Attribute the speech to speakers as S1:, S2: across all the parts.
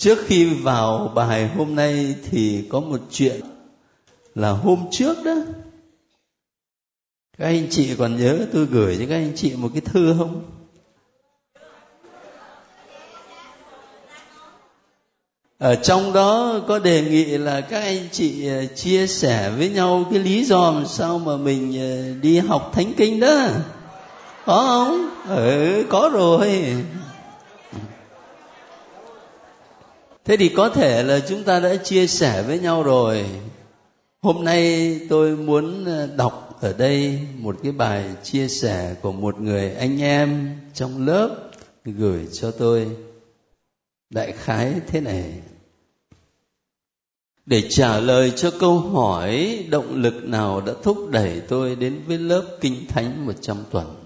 S1: trước khi vào bài hôm nay thì có một chuyện là hôm trước đó. Các anh chị còn nhớ tôi gửi cho các anh chị một cái thư không? Ở trong đó có đề nghị là các anh chị ờ, chia sẻ với nhau cái lý do làm sao mà mình ờ, đi học thánh kinh đó. Có không? Ừ có rồi. Thế thì có thể là chúng ta đã chia sẻ với nhau rồi. Hôm nay tôi muốn ờ, đọc ở đây một cái bài chia sẻ của một người anh em trong lớp gửi cho tôi. Đại khái thế này. Để trả lời cho câu hỏi, động lực nào đã thúc đẩy tôi đến với lớp kinh thánh một trăm tuần?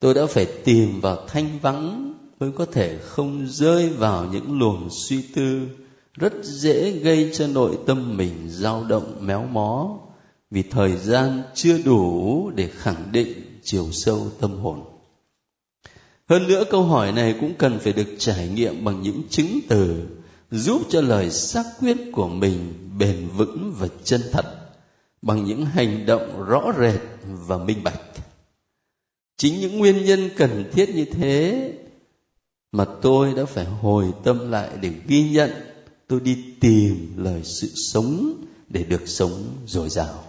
S1: Tôi đã phải tìm vào thanh vắng mới có thể không rơi vào những luồng suy tư rất dễ gây cho nội tâm mình dao động, méo mó. Vì thời gian chưa đủ để khẳng định chiều sâu tâm hồn. Hơn nữa, câu hỏi này cũng cần phải được trải nghiệm bằng những chứng từ giúp cho lời xác quyết của mình bền vững và chân thật, bằng những hành động rõ rệt và minh bạch. Chính những nguyên nhân cần thiết như thế mà tôi đã phải hồi tâm lại để ghi nhận. Tôi đi tìm lời sự sống để được sống dồi dào.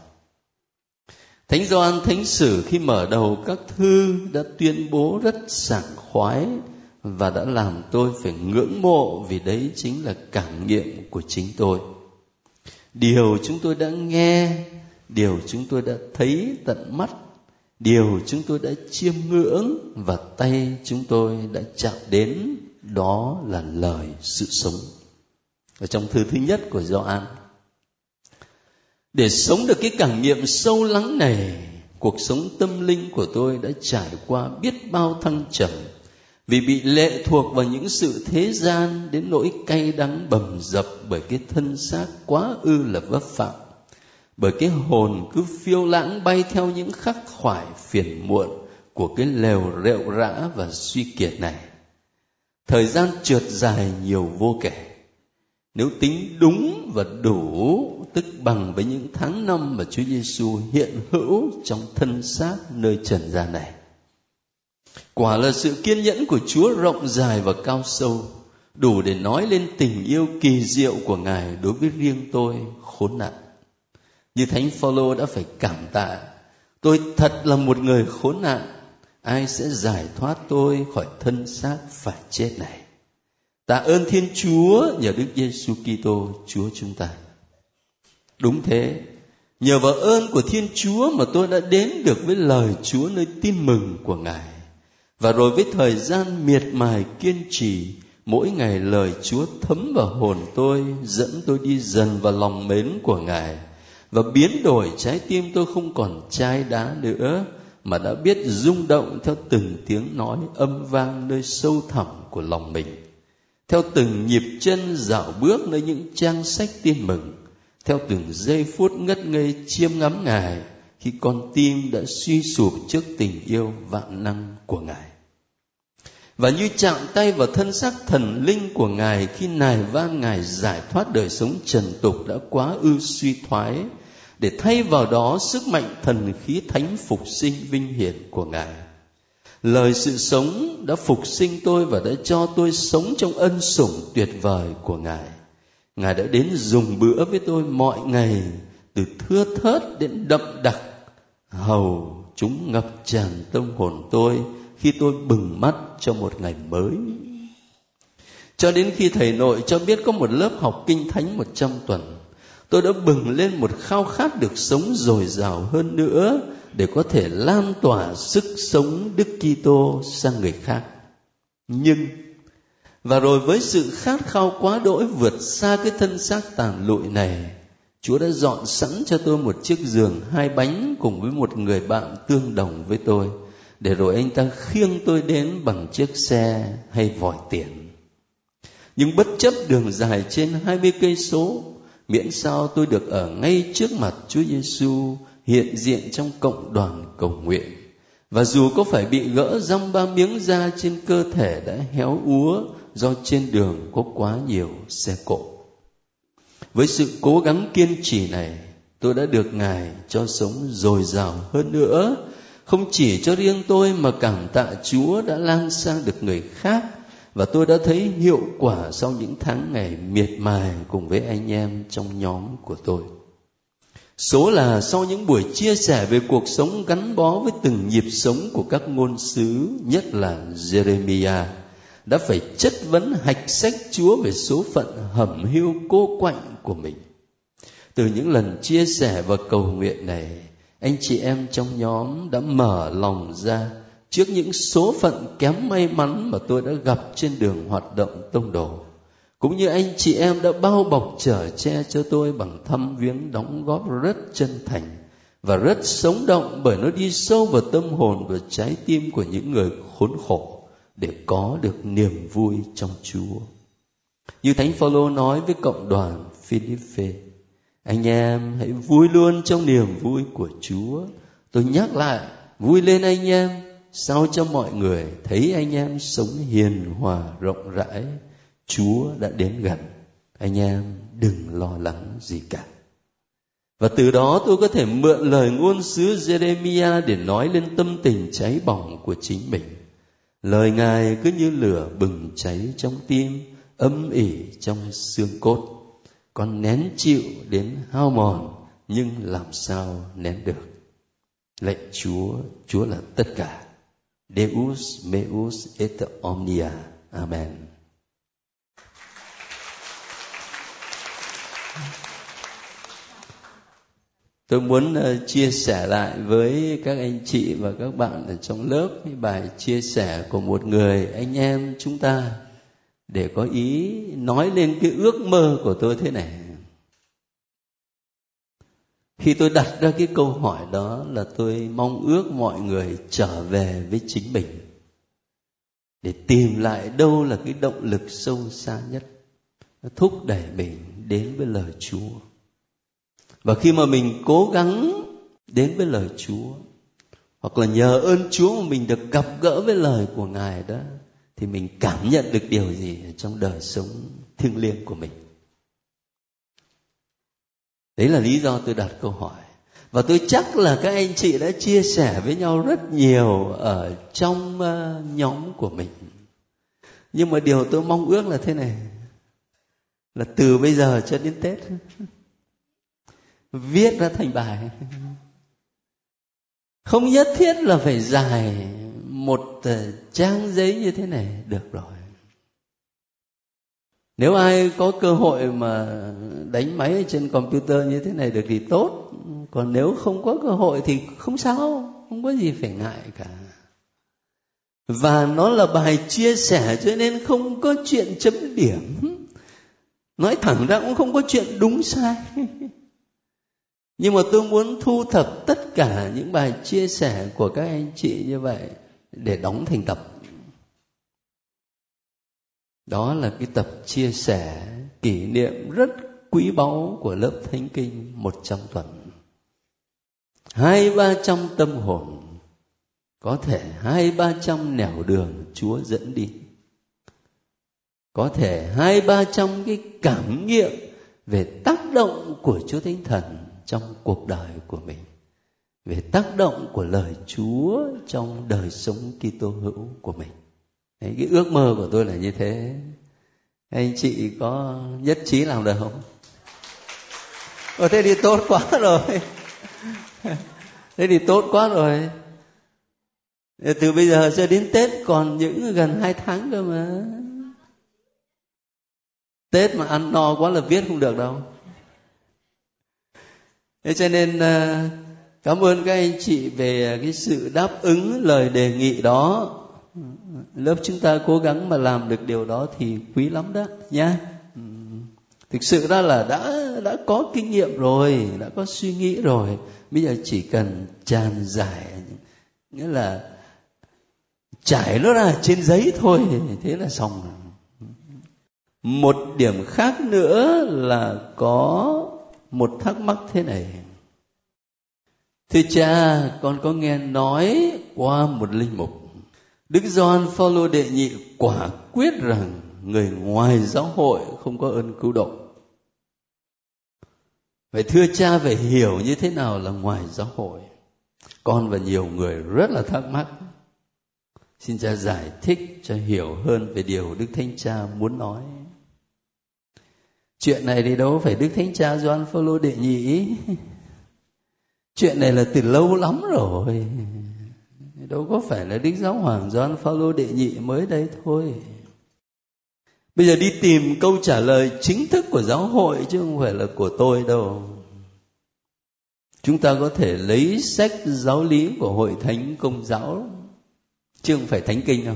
S1: Thánh gioan thánh sử khi mở đầu các thư đã tuyên bố rất sảng khoái và đã làm tôi phải ngưỡng mộ vì đấy chính là cảm nghiệm của chính tôi. Điều chúng tôi đã nghe, điều chúng tôi đã thấy tận mắt điều chúng tôi đã chiêm ngưỡng và tay chúng tôi đã chạm đến, đó là lời sự sống. Ở trong thư thứ nhất của Gioan, để sống được cái cảm nghiệm sâu lắng này, cuộc sống tâm linh của tôi đã trải qua biết bao thăng trầm, vì bị lệ thuộc vào những sự thế gian đến nỗi cay đắng bầm dập bởi cái thân xác quá ư là vấp phạm bởi cái hồn cứ phiêu lãng bay theo những khắc khoải phiền muộn của cái lều rệu rã và suy kiệt này. Thời gian trượt dài nhiều vô kể. Nếu tính đúng và đủ, tức bằng với những tháng năm mà Chúa Giêsu hiện hữu trong thân xác nơi trần gian này. Quả là sự kiên nhẫn của chúa rộng dài và cao sâu, đủ để nói lên tình yêu kỳ diệu của ngài đối với riêng tôi, khốn nạn như thánh phaolô đã phải cảm tạ, tôi thật là một người khốn nạn, ai sẽ giải thoát tôi khỏi thân xác phải chết này? Tạ ơn thiên chúa nhờ đức giêsu kitô, chúa chúng ta. Đúng thế, nhờ vào ơn của thiên chúa mà tôi đã đến được với lời chúa nơi tin mừng của ngài. Và rồi với thời gian miệt mài kiên trì, mỗi ngày lời chúa thấm vào hồn tôi, dẫn tôi đi dần vào lòng mến của ngài và biến đổi trái tim tôi không còn chai đá nữa, mà đã biết rung động theo từng tiếng nói âm vang nơi sâu thẳm của lòng mình. Theo từng nhịp chân dạo bước nơi những trang sách tin mừng, theo từng giây phút ngất ngây chiêm ngắm ngài khi con tim đã suy sụp trước tình yêu vạn năng của ngài. Và như chạm tay vào thân xác thần linh của ngài khi nài van ngài giải thoát đời sống trần tục đã quá ư suy thoái để thay vào đó sức mạnh thần khí thánh phục sinh vinh hiển của ngài. Lời sự sống đã phục sinh tôi và đã cho tôi sống trong ân sủng tuyệt vời của ngài. Ngài đã đến dùng bữa với tôi mọi ngày, từ thưa thớt đến đậm đặc. Hầu chúng ngập tràn tâm hồn tôi khi tôi bừng mắt cho một ngày mới. Cho đến khi thầy nội cho biết có một lớp học kinh thánh một trăm tuần tôi đã bừng lên một khao khát được sống dồi dào hơn nữa để có thể lan tỏa sức sống Đức Kitô sang người khác. Nhưng và rồi với sự khát khao quá đỗi vượt xa cái thân xác tàn lụi này, Chúa đã dọn sẵn cho tôi một chiếc giường hai bánh cùng với một người bạn tương đồng với tôi để rồi anh ta khiêng tôi đến bằng chiếc xe hay vòi tiền. Nhưng bất chấp đường dài trên 20 cây số, miễn sao tôi được ở ngay trước mặt Chúa Giêsu hiện diện trong cộng đoàn cầu nguyện. Và dù có phải bị gỡ răm ba miếng da trên cơ thể đã héo úa do trên đường có quá nhiều xe cộ. Với sự cố gắng kiên trì này, tôi đã được Ngài cho sống dồi dào hơn nữa, không chỉ cho riêng tôi mà cảm tạ Chúa đã lan sang được người khác và tôi đã thấy hiệu quả sau những tháng ngày miệt mài cùng với anh em trong nhóm của tôi. Số là sau những buổi chia sẻ về cuộc sống gắn bó với từng nhịp sống của các ngôn sứ, nhất là Jeremiah, đã phải chất vấn hạch sách Chúa về số phận hẩm hiu cô quạnh của mình. Từ những lần chia sẻ và cầu nguyện này, anh chị em trong nhóm đã mở lòng ra trước những số phận kém may mắn mà tôi đã gặp trên đường hoạt động tông đồ cũng như anh chị em đã bao bọc chở che cho tôi bằng thăm viếng đóng góp rất chân thành và rất sống động bởi nó đi sâu vào tâm hồn và trái tim của những người khốn khổ để có được niềm vui trong Chúa. Như Thánh Phaolô nói với cộng đoàn Philippe, anh em hãy vui luôn trong niềm vui của Chúa. Tôi nhắc lại, vui lên anh em, sao cho mọi người thấy anh em sống hiền hòa rộng rãi Chúa đã đến gần. Anh em đừng lo lắng gì cả. Và từ đó tôi có thể mượn lời ngôn sứ Jeremia để nói lên tâm tình cháy bỏng của chính mình. Lời Ngài cứ như lửa bừng cháy trong tim, âm ỉ trong xương cốt. Còn nén chịu đến hao mòn, nhưng làm sao nén được. Lệnh Chúa, Chúa là tất cả. Deus, meus et omnia. Amen. tôi muốn ờ, chia sẻ lại với các anh chị và các bạn ở trong lớp cái bài chia sẻ của một người anh em chúng ta để có ý nói lên cái ước mơ của tôi thế này khi tôi đặt ra cái câu hỏi đó là tôi mong ước mọi người trở về với chính mình. Để tìm lại đâu là cái động lực sâu xa nhất, nó thúc đẩy mình đến với lời chúa. Và khi mà mình cố gắng đến với lời chúa, hoặc là nhờ ơn chúa mà mình được gặp gỡ với lời của ngài đó, thì mình cảm nhận được điều gì trong đời sống thiêng liêng của mình đấy là lý do tôi đặt câu hỏi. Và tôi chắc là các anh chị đã chia sẻ với nhau rất nhiều ở trong ờ, nhóm của mình. Nhưng mà điều tôi mong ước là thế này. Là từ bây giờ cho đến tết, viết ra thành bài. Không nhất thiết là phải dài một ờ, trang giấy như thế này. Được rồi nếu ai có cơ hội mà đánh máy trên computer như thế này được thì tốt. Còn nếu không có cơ hội thì không sao, không có gì phải ngại cả. Và nó là bài chia sẻ cho nên không có chuyện chấm điểm. Nói thẳng ra cũng không có chuyện đúng sai. Nhưng mà tôi muốn thu thập tất cả những bài chia sẻ của các anh chị như vậy để đóng thành tập đó là cái tập chia sẻ kỷ niệm rất quý báu của lớp thánh kinh một trăm tuần hai ba trăm tâm hồn, có thể hai ba trăm nẻo đường chúa dẫn đi có thể hai ba trăm cái cảm nghiệm về tác động của chúa thánh thần trong cuộc đời của mình, về tác động của lời Chúa trong đời sống Kitô hữu của mình. Đấy, cái ước mơ của tôi là như thế. Anh chị có nhất trí làm được không? Ồ, thế thì tốt quá rồi. thế thì tốt quá rồi. Từ bây giờ cho đến Tết còn những gần hai tháng cơ mà. Tết mà ăn no quá là viết không được đâu thế cho nên ờ, cảm ơn các anh chị về cái sự đáp ứng lời đề nghị đó lớp chúng ta cố gắng mà làm được điều đó thì quý lắm đó nha ừ. thực sự ra là đã đã có kinh nghiệm rồi, đã có suy nghĩ rồi. Bây giờ chỉ cần tràn giải, nghĩa là trải nó ra trên giấy thôi, thế là xong. Một điểm khác nữa là có một thắc mắc thế này. Thưa cha, con có nghe nói qua một linh mục đức Gioan Phaolô đệ nhị quả quyết rằng người ngoài giáo hội không có ơn cứu độ. Vậy thưa cha phải hiểu như thế nào là ngoài giáo hội? Con và nhiều người rất là thắc mắc. Xin cha giải thích cho hiểu hơn về điều đức thánh cha muốn nói. Chuyện này thì đâu phải đức thánh cha Gioan phaolô đệ nhị. Chuyện này là từ lâu lắm rồi đâu có phải là đức giáo hoàng doan phaolô đệ nhị mới đây thôi. Bây giờ đi tìm câu trả lời chính thức của giáo hội chứ không phải là của tôi đâu. Chúng ta có thể lấy sách giáo lý của hội thánh công giáo, chứ không phải thánh kinh đâu.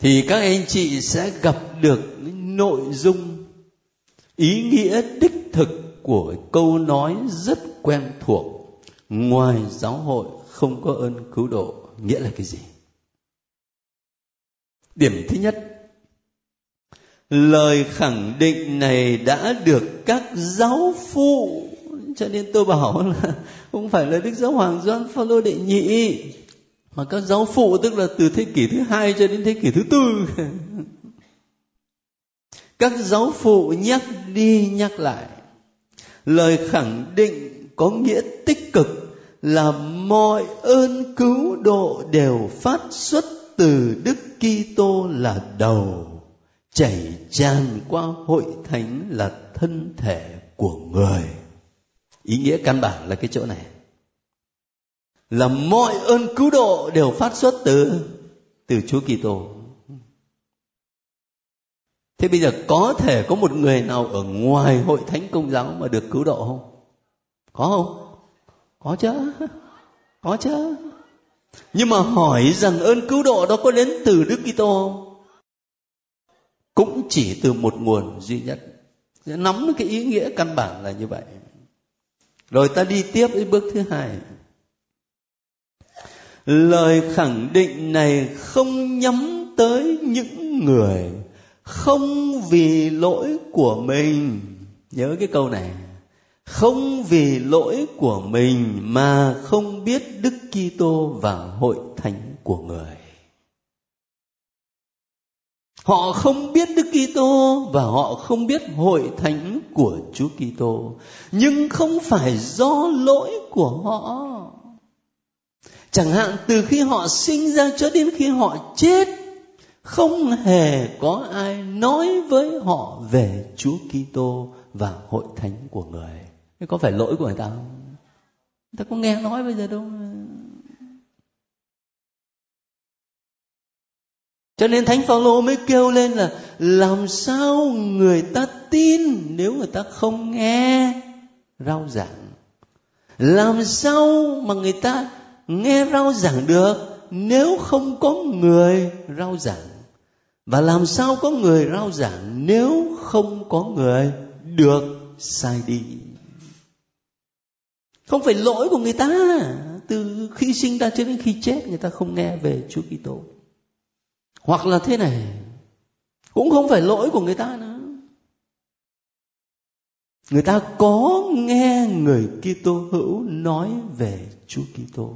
S1: Thì các anh chị sẽ gặp được nội dung, ý nghĩa đích thực của câu nói rất quen thuộc ngoài giáo hội không có ơn cứu độ nghĩa là cái gì. Điểm thứ nhất, lời khẳng định này đã được các giáo phụ, cho nên tôi bảo là không phải là đức giáo hoàng Gioan Phaolô đệ nhị, mà các giáo phụ tức là từ thế kỷ thứ hai cho đến thế kỷ thứ tư. Các giáo phụ nhắc đi nhắc lại, lời khẳng định có nghĩa tích cực là mọi ơn cứu độ đều phát xuất từ Đức Kitô là đầu, chảy tràn qua hội thánh là thân thể của người. Ý nghĩa căn bản là cái chỗ này. Là mọi ơn cứu độ đều phát xuất từ từ Chúa Kitô. Thế bây giờ có thể có một người nào ở ngoài hội thánh công giáo mà được cứu độ không? Có không? Có chứ. Có chứ. Nhưng mà hỏi rằng ơn cứu độ đó có đến từ đức kitô không, cũng chỉ từ một nguồn duy nhất. Nắm cái ý nghĩa căn bản là như vậy. Rồi ta đi tiếp với bước thứ hai. Lời khẳng định này không nhắm tới những người không vì lỗi của mình. Nhớ cái câu này không vì lỗi của mình mà không biết Đức Kitô và hội thánh của người. Họ không biết Đức Kitô và họ không biết hội thánh của Chúa Kitô, nhưng không phải do lỗi của họ. Chẳng hạn từ khi họ sinh ra cho đến khi họ chết, không hề có ai nói với họ về Chúa Kitô và hội thánh của người thế có phải lỗi của người ta không? Người ta có nghe nói bây giờ đâu. Cho nên thánh phaolô mới kêu lên là làm sao người ta tin nếu người ta không nghe rao giảng? Làm sao mà người ta nghe rao giảng được nếu không có người rao giảng? Và làm sao có người rao giảng nếu không có người được sai đi không phải lỗi của người ta. Từ khi sinh ra cho đến khi chết, người ta không nghe về Chúa Kitô. Hoặc là thế này, cũng không phải lỗi của người ta nữa. Người ta có nghe người Kitô hữu nói về Chúa Kitô.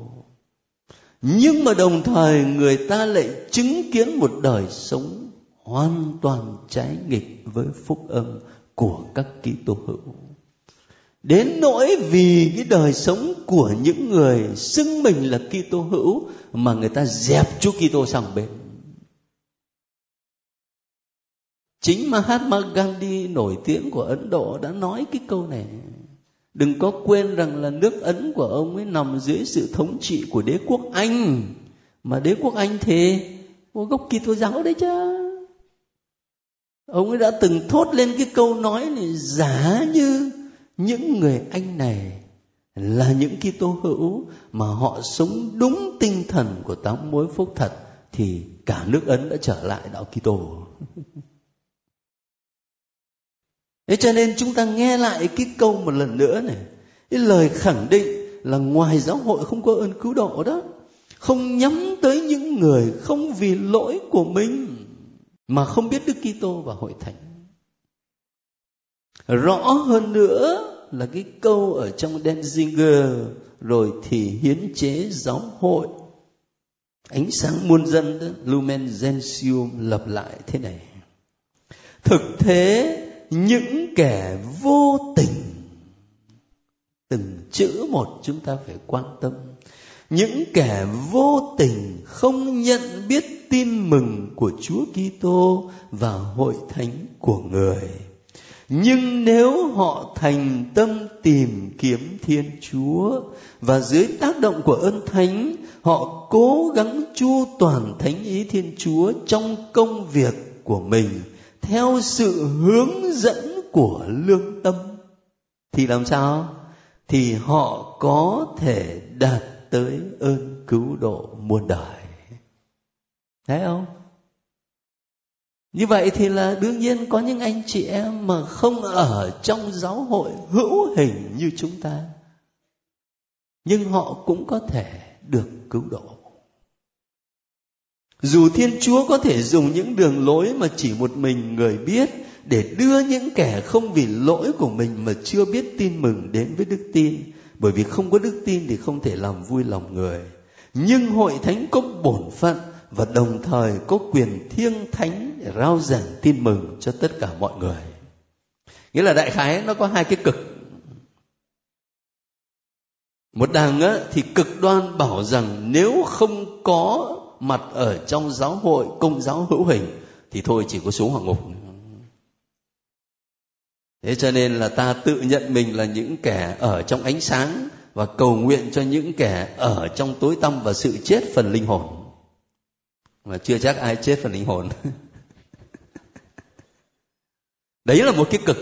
S1: Nhưng mà đồng thời người ta lại chứng kiến một đời sống hoàn toàn trái nghịch với phúc âm của các Kitô hữu đến nỗi vì cái đời sống của những người xưng mình là Kitô hữu mà người ta dẹp Chúa Kitô sang bên. Chính Mahatma Gandhi nổi tiếng của Ấn Độ đã nói cái câu này. Đừng có quên rằng là nước Ấn của ông ấy nằm dưới sự thống trị của đế quốc Anh. Mà đế quốc Anh thì có gốc Kitô giáo đấy chứ. Ông ấy đã từng thốt lên cái câu nói này giả như những người anh này là những Kitô hữu mà họ sống đúng tinh thần của tám mối phúc thật thì cả nước Ấn đã trở lại đạo Kitô. Thế cho nên chúng ta nghe lại cái câu một lần nữa này. Cái lời khẳng định là ngoài giáo hội không có ơn cứu độ đó. Không nhắm tới những người không vì lỗi của mình mà không biết Đức Kitô và hội thánh rõ hơn nữa là cái câu ở trong Denzinger rồi thì hiến chế giáo hội. Ánh sáng muôn dân đó, lumen gentium lập lại thế này. Thực thế những kẻ vô tình từng chữ một chúng ta phải quan tâm. Những kẻ vô tình không nhận biết tin mừng của Chúa Kitô và hội thánh của người. Nhưng nếu họ thành tâm tìm kiếm Thiên Chúa và dưới tác động của ơn thánh, họ cố gắng chu toàn thánh ý Thiên Chúa trong công việc của mình theo sự hướng dẫn của lương tâm thì làm sao? Thì họ có thể đạt tới ơn cứu độ muôn đời thấy không như vậy thì là đương nhiên có những anh chị em mà không ở trong giáo hội hữu hình như chúng ta. Nhưng họ cũng có thể được cứu độ. Dù thiên chúa có thể dùng những đường lối mà chỉ một mình người biết để đưa những kẻ không vì lỗi của mình mà chưa biết tin mừng đến với đức tin, bởi vì không có đức tin thì không thể làm vui lòng người. Nhưng hội thánh có bổn phận và đồng thời có quyền thiêng thánh để rao giảng tin mừng cho tất cả mọi người. Nghĩa là đại khái nó có hai cái cực. Một đằng á, thì cực đoan bảo rằng nếu không có mặt ở trong giáo hội công giáo hữu hình thì thôi chỉ có xuống hỏa ngục thế cho nên là ta tự nhận mình là những kẻ ở trong ánh sáng và cầu nguyện cho những kẻ ở trong tối tăm và sự chết phần linh hồn. Mà chưa chắc ai chết phần linh hồn. đấy là một cái cực.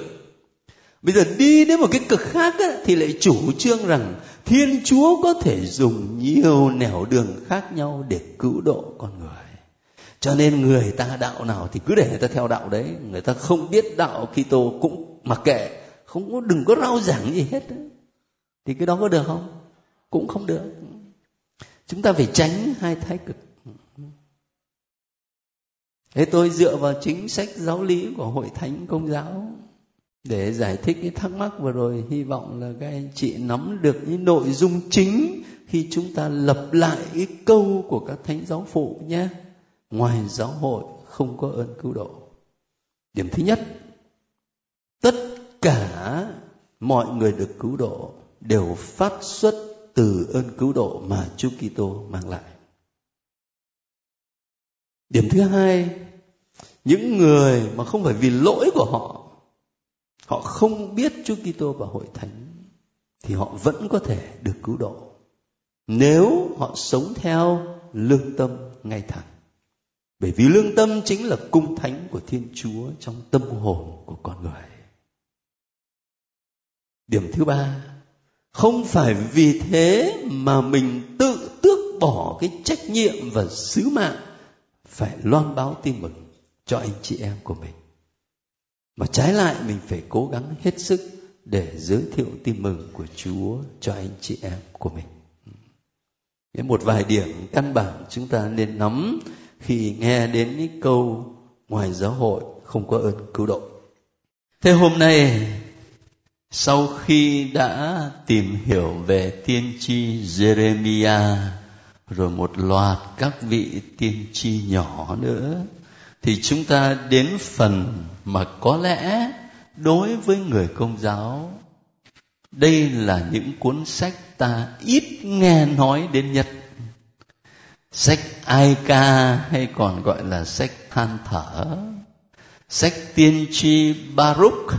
S1: Bây giờ đi đến một cái cực khác á, thì lại chủ trương rằng thiên chúa có thể dùng nhiều nẻo đường khác nhau để cứu độ con người. Cho nên người ta đạo nào thì cứ để người ta theo đạo đấy. Người ta không biết đạo Kitô cũng mặc kệ không có đừng có rao giảng gì hết đấy. thì cái đó có được không? Cũng không được. Chúng ta phải tránh hai thái cực thế tôi dựa vào chính sách giáo lý của hội thánh công giáo để giải thích cái thắc mắc vừa rồi. Hy vọng là các anh chị nắm được những nội dung chính khi chúng ta lập lại cái câu của các thánh giáo phụ nhé. Ngoài giáo hội không có ơn cứu độ. Điểm thứ nhất tất cả mọi người được cứu độ đều phát xuất từ ơn cứu độ mà Chúa Kitô mang lại. Điểm thứ hai, những người mà không phải vì lỗi của họ, họ không biết Chúa Kitô và hội thánh thì họ vẫn có thể được cứu độ. Nếu họ sống theo lương tâm ngay thẳng. Bởi vì lương tâm chính là cung thánh của thiên chúa trong tâm hồn của con người. Điểm thứ ba không phải vì thế mà mình tự tước bỏ cái trách nhiệm và sứ mạng phải loan báo tin mừng cho anh chị em của mình mà trái lại, mình phải cố gắng hết sức để giới thiệu tin mừng của Chúa cho anh chị em của mình. Một vài điểm căn bản chúng ta nên nắm khi nghe đến những câu ngoài giáo hội không có ơn cứu độ. Thế hôm nay, sau khi đã tìm hiểu về tiên tri Jeremiah rồi một loạt các vị tiên tri nhỏ nữa thì chúng ta đến phần mà có lẽ đối với người công giáo, đây là những cuốn sách ta ít nghe nói đến nhất. Sách ai ca hay còn gọi là sách than thở, sách tiên tri baruch.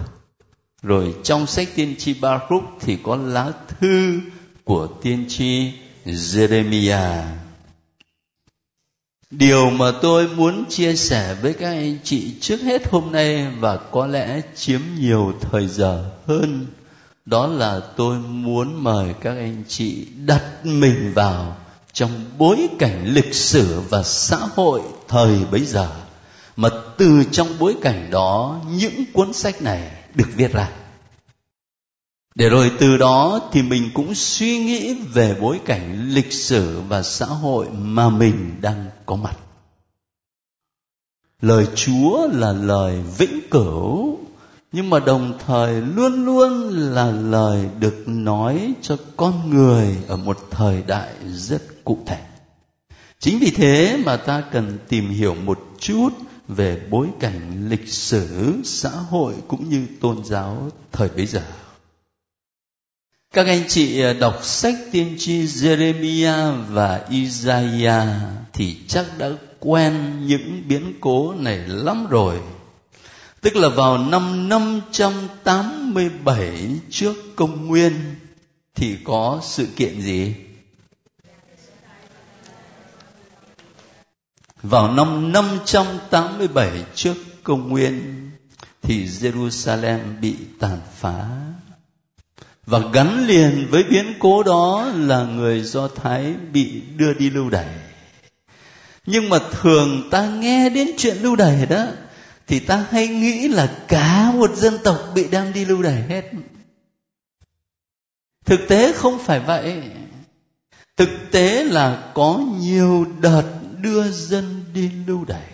S1: Rồi trong sách tiên tri baruch thì có lá thư của tiên tri jeremiah điều mà tôi muốn chia sẻ với các anh chị trước hết hôm nay và có lẽ chiếm nhiều thời giờ hơn, đó là tôi muốn mời các anh chị đặt mình vào trong bối cảnh lịch sử và xã hội thời bấy giờ. Mà từ trong bối cảnh đó, những cuốn sách này được viết ra để rồi từ đó thì mình cũng suy nghĩ về bối cảnh lịch sử và xã hội mà mình đang có mặt. Lời chúa là lời vĩnh cửu, nhưng mà đồng thời luôn luôn là lời được nói cho con người ở một thời đại rất cụ thể. Chính vì thế mà ta cần tìm hiểu một chút về bối cảnh lịch sử, xã hội cũng như tôn giáo thời bấy giờ các anh chị ờ, đọc sách tiên tri Jeremiah và Isaiah thì chắc đã quen những biến cố này lắm rồi. Tức là vào năm 587 trước công nguyên thì có sự kiện gì? Vào năm 587 trước công nguyên thì Jerusalem bị tàn phá và gắn liền với biến cố đó là người do thái bị đưa đi lưu đày. Nhưng mà thường ta nghe đến chuyện lưu đày đó, thì ta hay nghĩ là cả một dân tộc bị đem đi lưu đày hết. Thực tế không phải vậy. Thực tế là có nhiều đợt đưa dân đi lưu đày.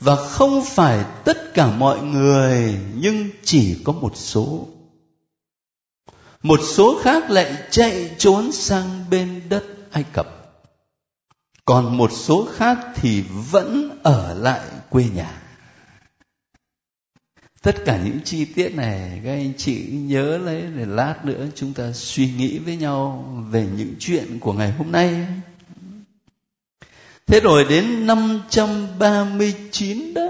S1: Và không phải tất cả mọi người, nhưng chỉ có một số một số khác lại chạy trốn sang bên đất ai cập. Còn một số khác thì vẫn ở lại quê nhà. Tất cả những chi tiết này, các anh chị nhớ lấy để lát nữa chúng ta suy nghĩ với nhau về những chuyện của ngày hôm nay. Thế rồi đến 539 đó,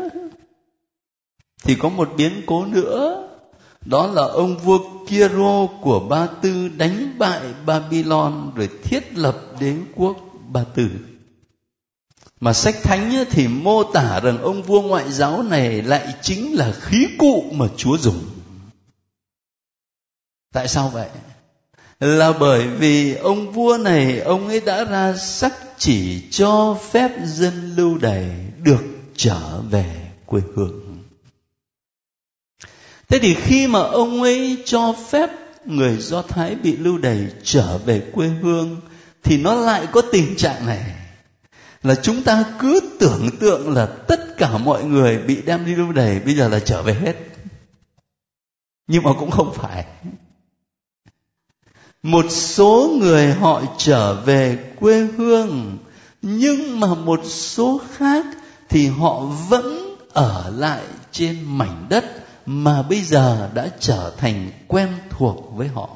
S1: thì có một biến cố nữa đó là ông vua Kiro của Ba Tư đánh bại Babylon rồi thiết lập đế quốc Ba Tư. Mà sách thánh thì mô tả rằng ông vua ngoại giáo này lại chính là khí cụ mà Chúa dùng. Tại sao vậy? Là bởi vì ông vua này, ông ấy đã ra sắc chỉ cho phép dân lưu đày được trở về quê hương thế thì khi mà ông ấy cho phép người do thái bị lưu đày trở về quê hương, thì nó lại có tình trạng này. Là chúng ta cứ tưởng tượng là tất cả mọi người bị đem đi lưu đày, bây giờ là trở về hết. Nhưng mà cũng không phải. Một số người họ trở về quê hương, nhưng mà một số khác thì họ vẫn ở lại trên mảnh đất mà bây giờ đã trở thành quen thuộc với họ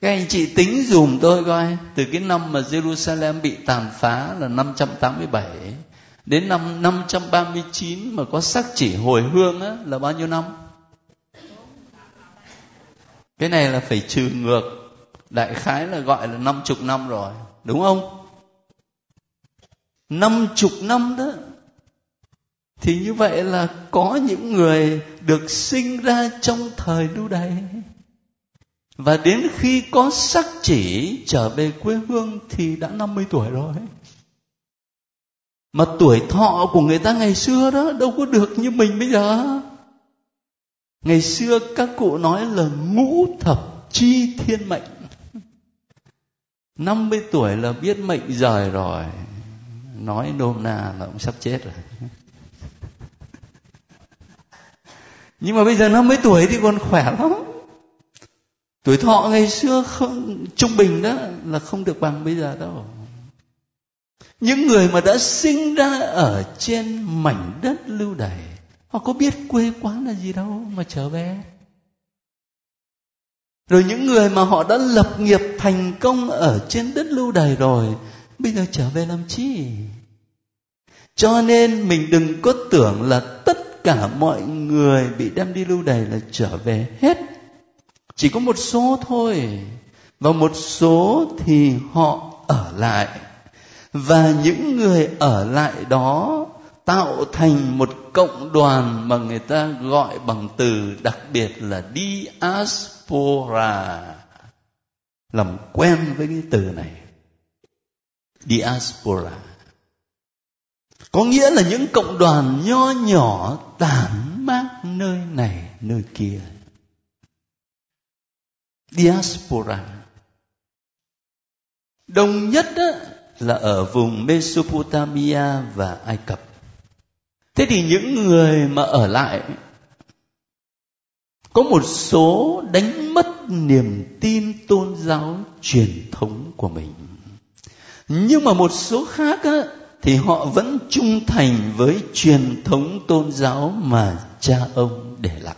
S1: các anh chị tính dùm tôi coi từ cái năm mà Jerusalem bị tàn phá là 587 đến năm 539 mà có sắc chỉ hồi hương á, là bao nhiêu năm? Cái này là phải trừ ngược đại khái là gọi là năm chục năm rồi đúng không? Năm chục năm đó thì như vậy là có những người được sinh ra trong thời lưu đày và đến khi có sắc chỉ trở về quê hương thì đã 50 tuổi rồi. Mà tuổi thọ của người ta ngày xưa đó đâu có được như mình bây giờ. Ngày xưa các cụ nói là ngũ thập chi thiên mệnh. 50 tuổi là biết mệnh rời rồi. Nói nôm na là cũng sắp chết rồi. Nhưng mà bây giờ 50 tuổi thì còn khỏe lắm. Tuổi thọ ngày xưa không, trung bình đó là không được bằng bây giờ đâu. Những người mà đã sinh ra ở trên mảnh đất lưu đày, họ có biết quê quán là gì đâu mà trở về. Rồi những người mà họ đã lập nghiệp thành công ở trên đất lưu đày rồi, bây giờ trở về làm chi? Cho nên mình đừng có tưởng là tất cả mọi người bị đem đi lưu đày là trở về hết. Chỉ có một số thôi, và một số thì họ ở lại. Và những người ở lại đó tạo thành một cộng đoàn mà người ta gọi bằng từ đặc biệt là diaspora. Làm quen với cái từ này. Diaspora có nghĩa là những cộng đoàn nho nhỏ tản mát nơi này nơi kia. Diaspora. Đông nhất đó là ở vùng Mesopotamia và Ai Cập. Thế thì những người mà ở lại có một số đánh mất niềm tin tôn giáo truyền thống của mình. Nhưng mà một số khác á, thì họ vẫn trung thành với truyền thống tôn giáo mà cha ông để lại.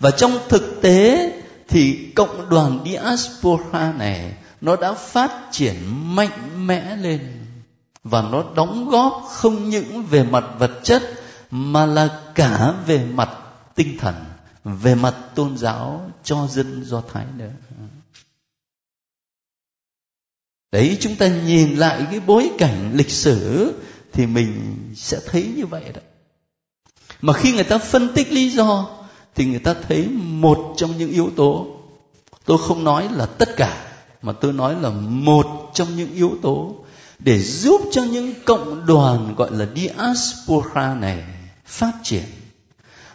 S1: Và trong thực tế thì cộng đoàn diaspora này, nó đã phát triển mạnh mẽ lên. Và nó đóng góp không những về mặt vật chất, mà là cả về mặt tinh thần, về mặt tôn giáo cho dân do thái nữa đấy chúng ta nhìn lại cái bối cảnh lịch sử thì mình sẽ thấy như vậy đó. Mà khi người ta phân tích lý do thì người ta thấy một trong những yếu tố. Tôi không nói là tất cả, mà tôi nói là một trong những yếu tố để giúp cho những cộng đoàn gọi là diaspora này phát triển.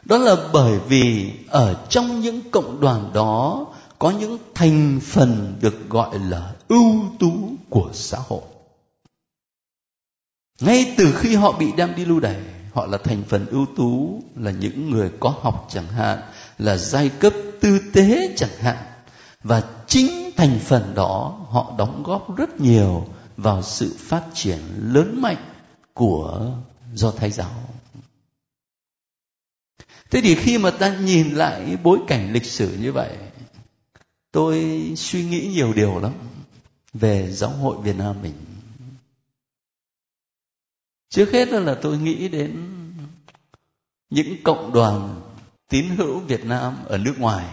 S1: Đó là bởi vì ở trong những cộng đoàn đó có những thành phần được gọi là ưu tú của xã hội. Ngay từ khi họ bị đem đi lưu đày, họ là thành phần ưu tú, là những người có học chẳng hạn, là giai cấp tư tế chẳng hạn. Và chính thành phần đó, họ đóng góp rất nhiều vào sự phát triển lớn mạnh của do thái giáo. Thế thì khi mà ta nhìn lại bối cảnh lịch sử như vậy tôi suy nghĩ nhiều điều lắm về giáo hội việt nam mình. Trước hết là tôi nghĩ đến những cộng đoàn tín hữu việt nam ở nước ngoài.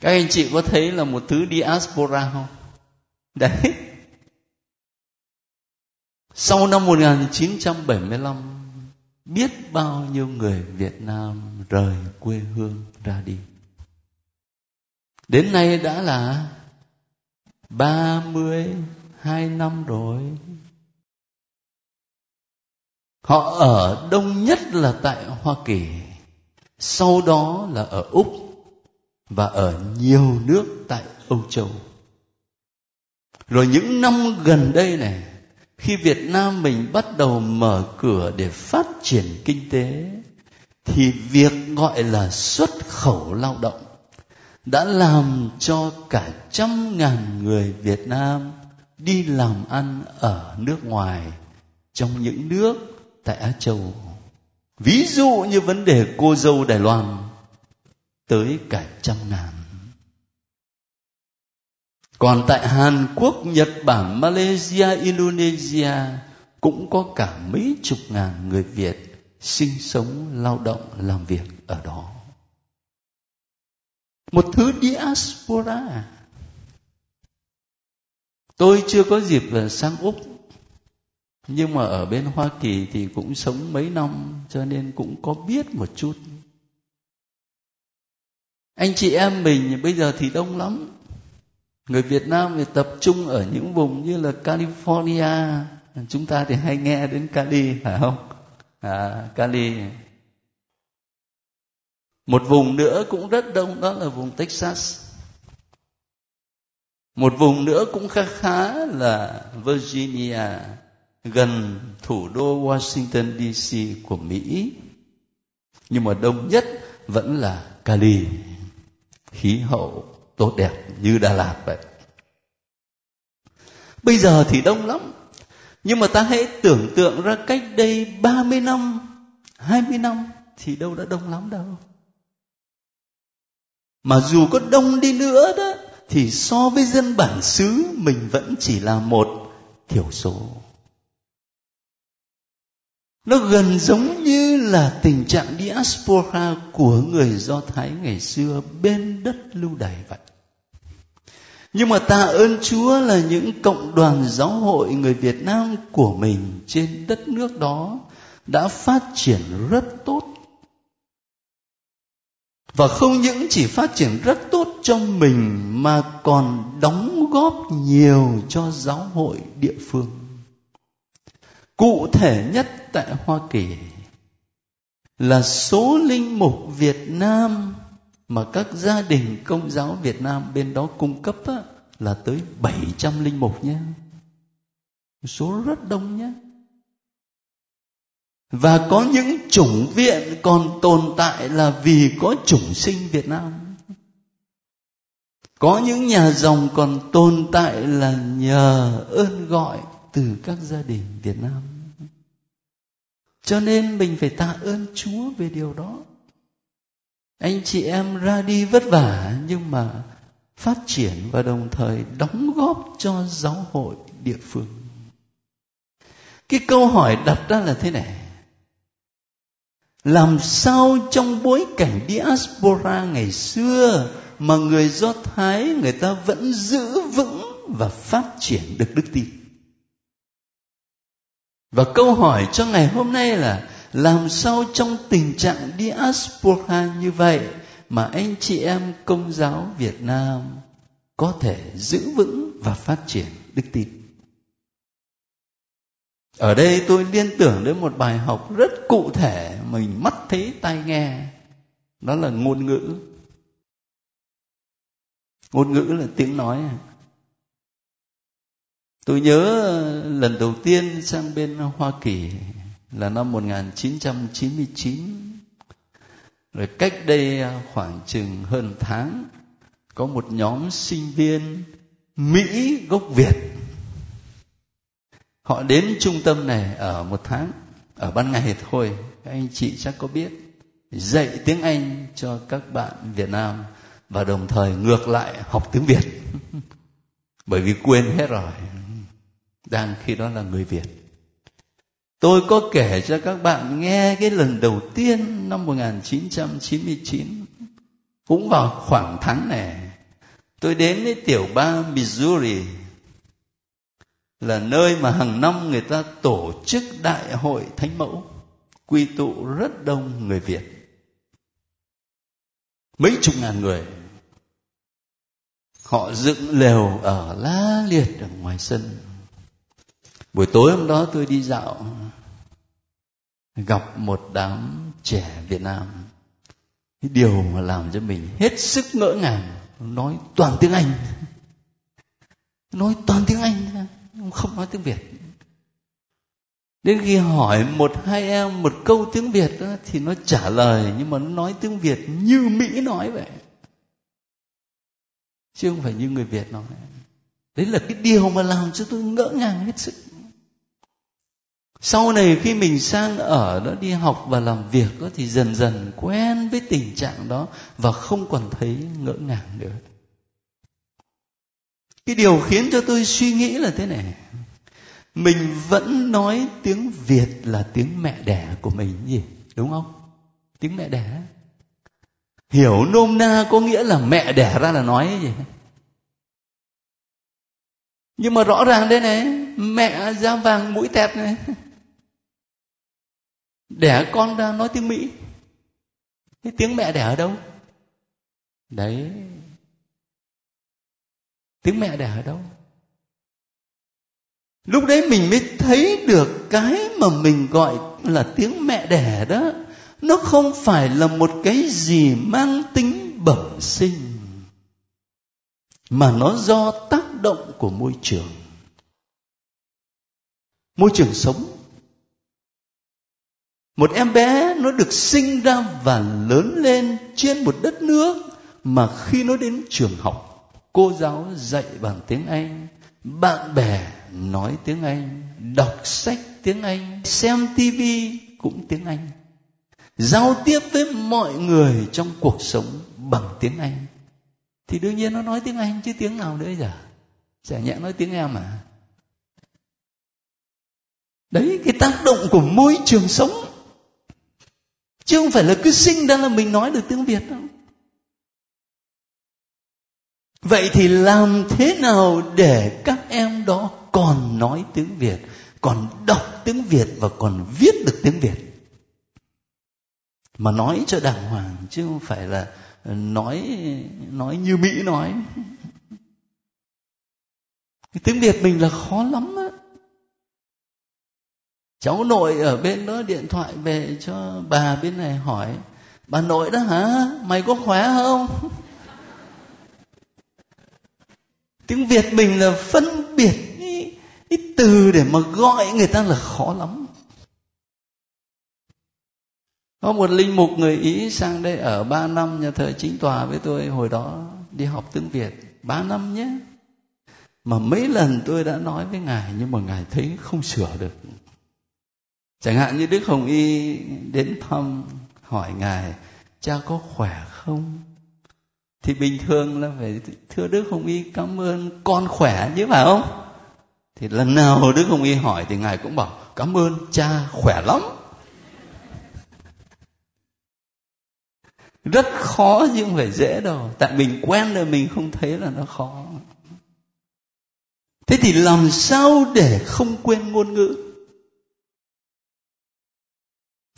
S1: Các anh chị có thấy là một thứ diaspora không? Đấy. Sau năm 1975 biết bao nhiêu người Việt Nam rời quê hương ra đi. Đến nay đã là 32 năm rồi. Họ ở đông nhất là tại Hoa Kỳ, sau đó là ở Úc và ở nhiều nước tại Âu Châu. Rồi những năm gần đây này, khi Việt Nam mình bắt đầu mở cửa để phát triển kinh tế thì việc gọi là xuất khẩu lao động đã làm cho cả trăm ngàn người Việt Nam đi làm ăn ở nước ngoài trong những nước tại Á Châu. Ví dụ như vấn đề cô dâu Đài Loan tới cả trăm ngàn. Còn tại Hàn Quốc, Nhật Bản, Malaysia, Indonesia cũng có cả mấy chục ngàn người Việt sinh sống, lao động, làm việc ở đó. Một thứ diaspora. Tôi chưa có dịp là sang Úc. Nhưng mà ở bên Hoa Kỳ thì cũng sống mấy năm cho nên cũng có biết một chút. Anh chị em mình bây giờ thì đông lắm. Người Việt Nam thì tập trung ở những vùng như là California. Chúng ta thì hay nghe đến Cali phải không? À, Cali một vùng nữa cũng rất đông đó là vùng Texas một vùng nữa cũng khá khá là Virginia gần thủ đô Washington DC của Mỹ nhưng mà đông nhất vẫn là Cali khí hậu tốt đẹp như Đà Lạt vậy. Bây giờ thì đông lắm. Nhưng mà ta hãy tưởng tượng ra cách đây 30 năm, 20 năm thì đâu đã đông lắm đâu. Mà dù có đông đi nữa đó, thì so với dân bản xứ, mình vẫn chỉ là một thiểu số. Nó gần giống như là tình trạng diaspora của người Do Thái ngày xưa bên đất lưu đày vậy. Nhưng mà tạ ơn Chúa là những cộng đoàn giáo hội người Việt Nam của mình trên đất nước đó đã phát triển rất tốt. Và không những chỉ phát triển rất tốt cho mình mà còn đóng góp nhiều cho giáo hội địa phương. Cụ thể nhất tại Hoa Kỳ là số linh mục Việt Nam mà các gia đình công giáo Việt Nam bên đó cung cấp á, là tới 700 linh mục nhé. Số rất đông nhé. Và có những chủng viện còn tồn tại là vì có chủng sinh Việt Nam. có những nhà dòng còn tồn tại là nhờ ơn gọi từ các gia đình việt nam. Cho nên mình phải tạ ơn chúa về điều đó. Anh chị em ra đi vất vả nhưng mà phát triển và đồng thời đóng góp cho giáo hội địa phương. Cái câu hỏi đặt ra là thế này làm sao trong bối cảnh diaspora ngày xưa mà người do thái người ta vẫn giữ vững và phát triển được đức tin và câu hỏi cho ngày hôm nay là làm sao trong tình trạng diaspora như vậy mà anh chị em công giáo Việt Nam có thể giữ vững và phát triển đức tin. Ở đây tôi liên tưởng đến một bài học rất cụ thể mình mắt thấy tai nghe. Đó là ngôn ngữ. Ngôn ngữ là tiếng nói. Tôi nhớ lần đầu tiên sang bên Hoa Kỳ là năm 1999 rồi cách đây khoảng chừng hơn tháng, có một nhóm sinh viên Mỹ gốc Việt họ đến trung tâm này ở một tháng, ở ban ngày thôi. Các anh chị chắc có biết, dạy tiếng Anh cho các bạn Việt Nam và đồng thời ngược lại học tiếng Việt. Bởi vì quên hết rồi. Đang khi đó là người Việt. Tôi có kể cho các bạn nghe cái lần đầu tiên năm 1999 cũng vào khoảng tháng này, tôi đến với tiểu bang Missouri là nơi mà hàng năm người ta tổ chức đại hội thánh mẫu, quy tụ rất đông người Việt. Mấy chục ngàn người, họ dựng lều ở lá liệt ở ngoài sân. Buổi tối hôm đó tôi đi dạo, gặp một đám trẻ việt nam. Cái điều mà làm cho mình hết sức ngỡ ngàng, nói toàn tiếng anh. Nói toàn tiếng anh không nói tiếng việt. Đến khi hỏi một hai em một câu tiếng việt đó, thì nó trả lời nhưng mà nó nói tiếng việt như mỹ nói vậy. Chứ không phải như người việt nói. Đấy là cái điều mà làm cho tôi ngỡ ngàng hết sức. Sau này khi mình sang ở đó đi học và làm việc đó thì dần dần quen với tình trạng đó và không còn thấy ngỡ ngàng nữa cái điều khiến cho tôi suy nghĩ là thế này. Mình vẫn nói tiếng việt là tiếng mẹ đẻ của mình gì đúng không? Tiếng mẹ đẻ. Hiểu nôm na có nghĩa là mẹ đẻ ra là nói gì? Nhưng mà rõ ràng đây này, mẹ da vàng mũi tẹt này. Đẻ con ra nói tiếng mỹ. Cái tiếng mẹ đẻ ở đâu? Đấy tiếng mẹ đẻ ở đâu? Lúc đấy mình mới thấy được cái mà mình gọi là tiếng mẹ đẻ đó, nó không phải là một cái gì mang tính bẩm sinh, mà nó do tác động của môi trường. Môi trường sống. Một em bé nó được sinh ra và lớn lên trên một đất nước mà khi nó đến trường học cô giáo dạy bằng tiếng anh, bạn bè nói tiếng anh, đọc sách tiếng anh, xem tivi cũng tiếng anh. Giao tiếp với mọi người trong cuộc sống bằng tiếng anh. Thì đương nhiên nó nói tiếng anh chứ tiếng nào nữa giờ chả. Nhẽ nói tiếng em mà đấy, cái tác động của môi trường sống. Chứ không phải là cứ sinh ra là mình nói được tiếng việt đâu vậy thì làm thế nào để các em đó còn nói tiếng việt, còn đọc tiếng việt và còn viết được tiếng việt? Mà nói cho đàng hoàng chứ không phải là ờ, nói nói như mỹ nói. Tiếng việt mình là khó lắm á. Cháu nội ở bên đó điện thoại về cho bà bên này hỏi, bà nội đó hả? Mày có khỏe không? Tiếng việt mình là phân biệt cái, cái từ để mà gọi người ta là khó lắm. Có một linh mục người ý sang đây ở ba năm nhà thờ chính tòa với tôi hồi đó đi học tiếng việt. Ba năm nhé. Mà mấy lần tôi đã nói với ngài nhưng mà ngài thấy không sửa được. Chẳng hạn như đức hồng y đến thăm hỏi ngài cha có khỏe không? Thì bình thường là phải thưa đức hồng y cảm ơn con khỏe chứ phải không? Thì lần nào đức hồng y hỏi thì ngài cũng bảo, cảm ơn cha khỏe lắm. Rất khó chứ không phải dễ đâu. Tại mình quen rồi, mình không thấy là nó khó. Thế thì làm sao để không quên ngôn ngữ?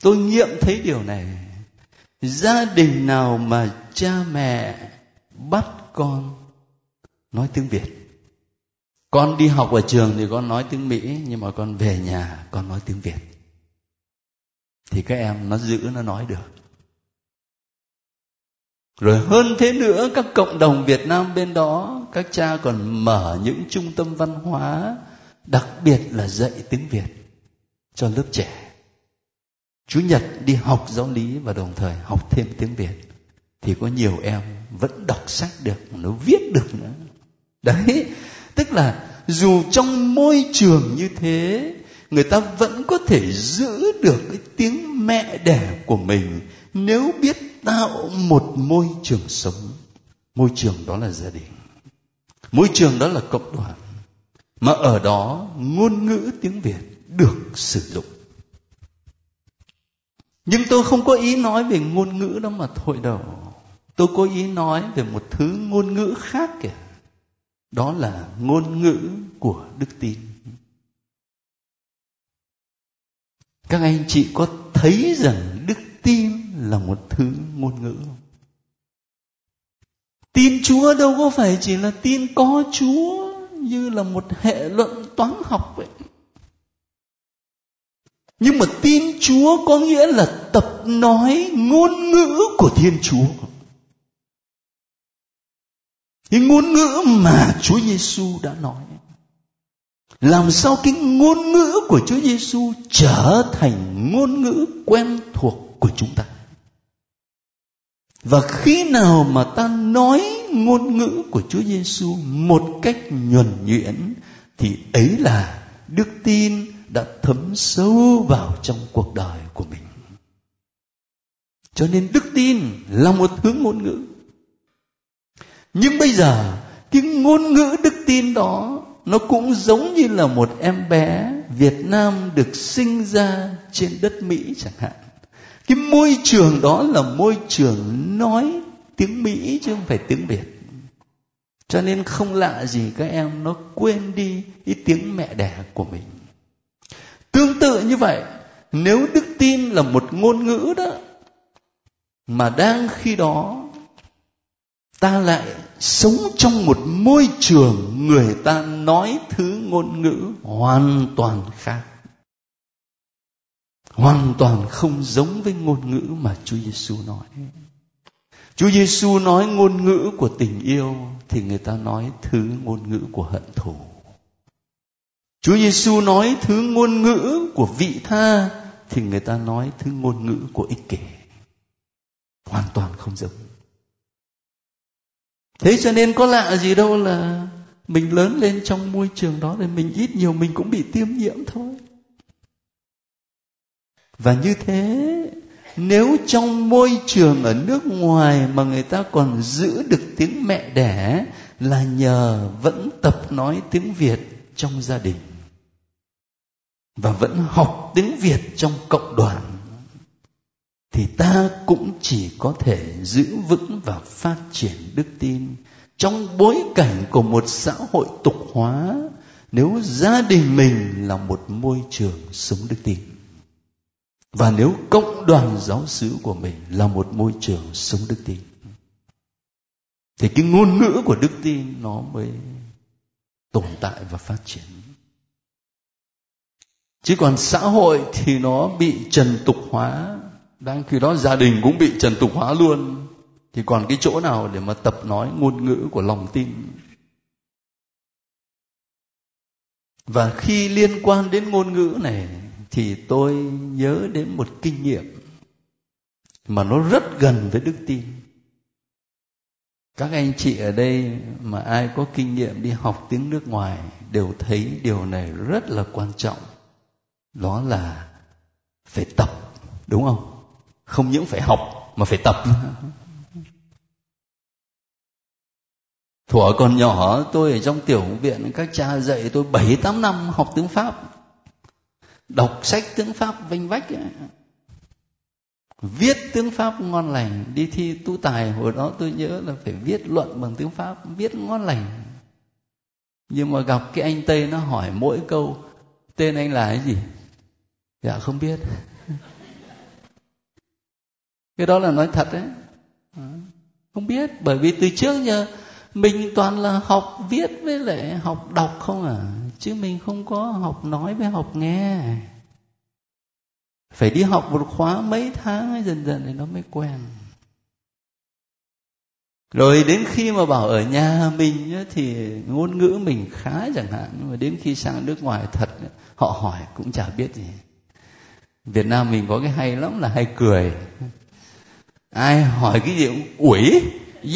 S1: Tôi nghiệm thấy điều này. Gia đình nào mà cha mẹ bắt con nói tiếng việt. Con đi học ở trường thì con nói tiếng mỹ, nhưng mà con về nhà con nói tiếng việt. Thì các em nó giữ, nó nói được. Rồi hơn thế nữa, các cộng đồng việt nam bên đó, các cha còn mở những trung tâm văn hóa, đặc biệt là dạy tiếng việt cho lớp trẻ. Chủ nhật đi học giáo lý và đồng thời học thêm tiếng việt. Thì có nhiều em vẫn đọc sách được nó viết được nữa. Đấy, tức là dù trong môi trường như thế, người ta vẫn có thể giữ được cái tiếng mẹ đẻ của mình nếu biết tạo một môi trường sống. Môi trường đó là gia đình. Môi trường đó là cộng đoàn. Mà ở đó, ngôn ngữ tiếng việt được sử dụng. Nhưng tôi không có ý nói về ngôn ngữ đó mà thôi đâu tôi có ý nói về một thứ ngôn ngữ khác kìa. Đó là ngôn ngữ của đức tin. Các anh chị có thấy rằng đức tin là một thứ ngôn ngữ không? Tin chúa đâu có phải chỉ là tin có chúa như là một hệ luận toán học vậy. Nhưng mà tin chúa có nghĩa là tập nói ngôn ngữ của thiên chúa cái ngôn ngữ mà Chúa Giêsu đã nói, làm sao cái ngôn ngữ của Chúa Giêsu trở thành ngôn ngữ quen thuộc của chúng ta và khi nào mà ta nói ngôn ngữ của Chúa Giêsu một cách nhuần nhuyễn, thì ấy là đức tin đã thấm sâu vào trong cuộc đời của mình. Cho nên đức tin là một thứ ngôn ngữ nhưng bây giờ cái ngôn ngữ đức tin đó nó cũng giống như là một em bé Việt Nam được sinh ra trên đất Mỹ chẳng hạn. Cái môi trường đó là môi trường nói tiếng Mỹ chứ không phải tiếng Việt. Cho nên không lạ gì các em nó quên đi cái tiếng mẹ đẻ của mình. Tương tự như vậy, nếu đức tin là một ngôn ngữ đó mà đang khi đó ta lại sống trong một môi trường người ta nói thứ ngôn ngữ hoàn toàn khác hoàn toàn không giống với ngôn ngữ mà Chúa Giêsu nói. Chúa Giêsu nói ngôn ngữ của tình yêu thì người ta nói thứ ngôn ngữ của hận thù. Chúa Giêsu nói thứ ngôn ngữ của vị tha thì người ta nói thứ ngôn ngữ của ích kỷ. Hoàn toàn không giống thế cho nên có lạ gì đâu là mình lớn lên trong môi trường đó thì mình ít nhiều mình cũng bị tiêm nhiễm thôi. Và như thế, nếu trong môi trường ở nước ngoài mà người ta còn giữ được tiếng mẹ đẻ là nhờ vẫn tập nói tiếng việt trong gia đình và vẫn học tiếng việt trong cộng đoàn thì ta cũng chỉ có thể giữ vững và phát triển đức tin. Trong bối cảnh của một xã hội tục hóa, nếu gia đình mình là một môi trường sống đức tin, và nếu cộng đoàn giáo xứ của mình là một môi trường sống đức tin, thì cái ngôn ngữ của đức tin nó mới tồn tại và phát triển. Chứ còn xã hội thì nó bị trần tục hóa đang khi đó gia đình cũng bị trần tục hóa luôn. Thì còn cái chỗ nào để mà tập nói ngôn ngữ của lòng tin? Và khi liên quan đến ngôn ngữ này, thì tôi nhớ đến một kinh nghiệm mà nó rất gần với đức tin. Các anh chị ở đây mà ai có kinh nghiệm đi học tiếng nước ngoài đều thấy điều này rất là quan trọng. Đó là phải tập, đúng không? Không những phải học, mà phải tập. Thuở còn nhỏ, tôi ở trong tiểu viện, các cha dạy tôi bảy, tám năm học tiếng pháp. Đọc sách tiếng pháp vinh vách ấy. viết tiếng pháp ngon lành. Đi thi tu tài, hồi đó tôi nhớ là phải viết luận bằng tiếng pháp, viết ngon lành. Nhưng mà gặp cái anh tây nó hỏi mỗi câu, tên anh là cái gì? Dạ không biết cái đó là nói thật đấy. Ờ. Không biết, bởi vì từ trước giờ, mình toàn là học viết với lại học đọc không à. Chứ mình không có học nói với học nghe. Phải đi học một khóa mấy tháng dần dần thì nó mới quen. Rồi đến khi mà bảo ở nhà mình thì ngôn ngữ mình khá chẳng hạn. Nhưng mà đến khi sang nước ngoài thật họ hỏi cũng chả biết gì. Việt nam mình có cái hay lắm là hay cười ai hỏi cái gì cũng ủi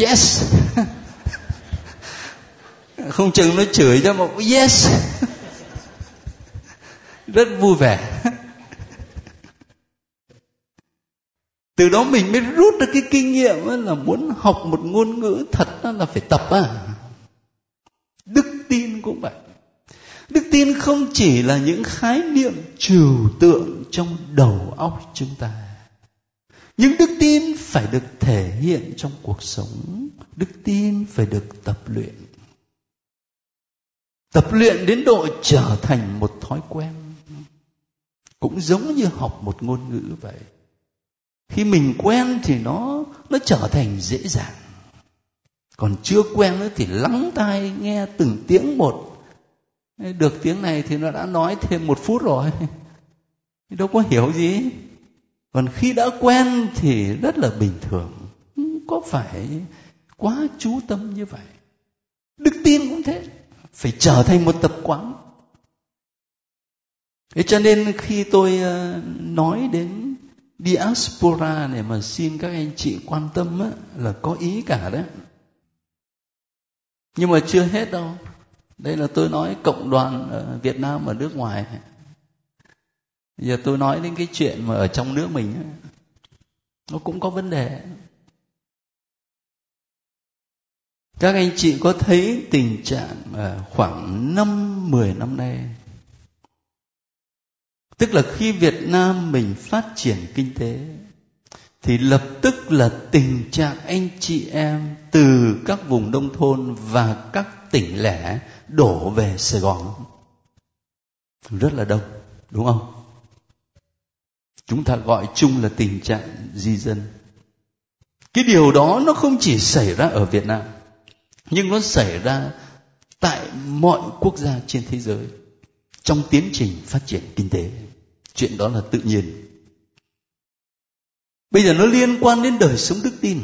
S1: yes. Không chừng nó chửi cho một yes. Rất vui vẻ. Từ đó mình mới rút được cái kinh nghiệm là muốn học một ngôn ngữ thật là phải tập à đức tin cũng vậy. Đức tin không chỉ là những khái niệm trừu tượng trong đầu óc chúng ta nhưng đức tin phải được thể hiện trong cuộc sống. Đức tin phải được tập luyện. Tập luyện đến độ trở thành một thói quen. Cũng giống như học một ngôn ngữ vậy. Khi mình quen thì nó nó trở thành dễ dàng. Còn chưa quen nữa thì lắng tai nghe từng tiếng một. Được tiếng này thì nó đã nói thêm một phút rồi. Đâu có hiểu gì còn khi đã quen thì rất là bình thường. Ừ, có phải quá chú tâm như vậy? Đức tin cũng thế. Phải trở thành một tập quán. Thế cho nên khi tôi ờ, nói đến diaspora này mà xin các anh chị quan tâm á, là có ý cả đấy nhưng mà chưa hết đâu. Đây là tôi nói cộng đoàn ở Việt Nam ở nước ngoài giờ tôi nói đến cái chuyện mà ở trong nước mình nó cũng có vấn đề. Các anh chị có thấy tình trạng à, khoảng năm, mười năm nay? Tức là khi Việt Nam mình phát triển kinh tế, thì lập tức là tình trạng anh chị em từ các vùng nông thôn và các tỉnh lẻ đổ về Sài Gòn. Rất là đông, đúng không? Chúng ta gọi chung là tình trạng di dân. Cái điều đó nó không chỉ xảy ra ở Việt Nam, nhưng nó xảy ra tại mọi quốc gia trên thế giới trong tiến trình phát triển kinh tế. Chuyện đó là tự nhiên. Bây giờ nó liên quan đến đời sống đức tin.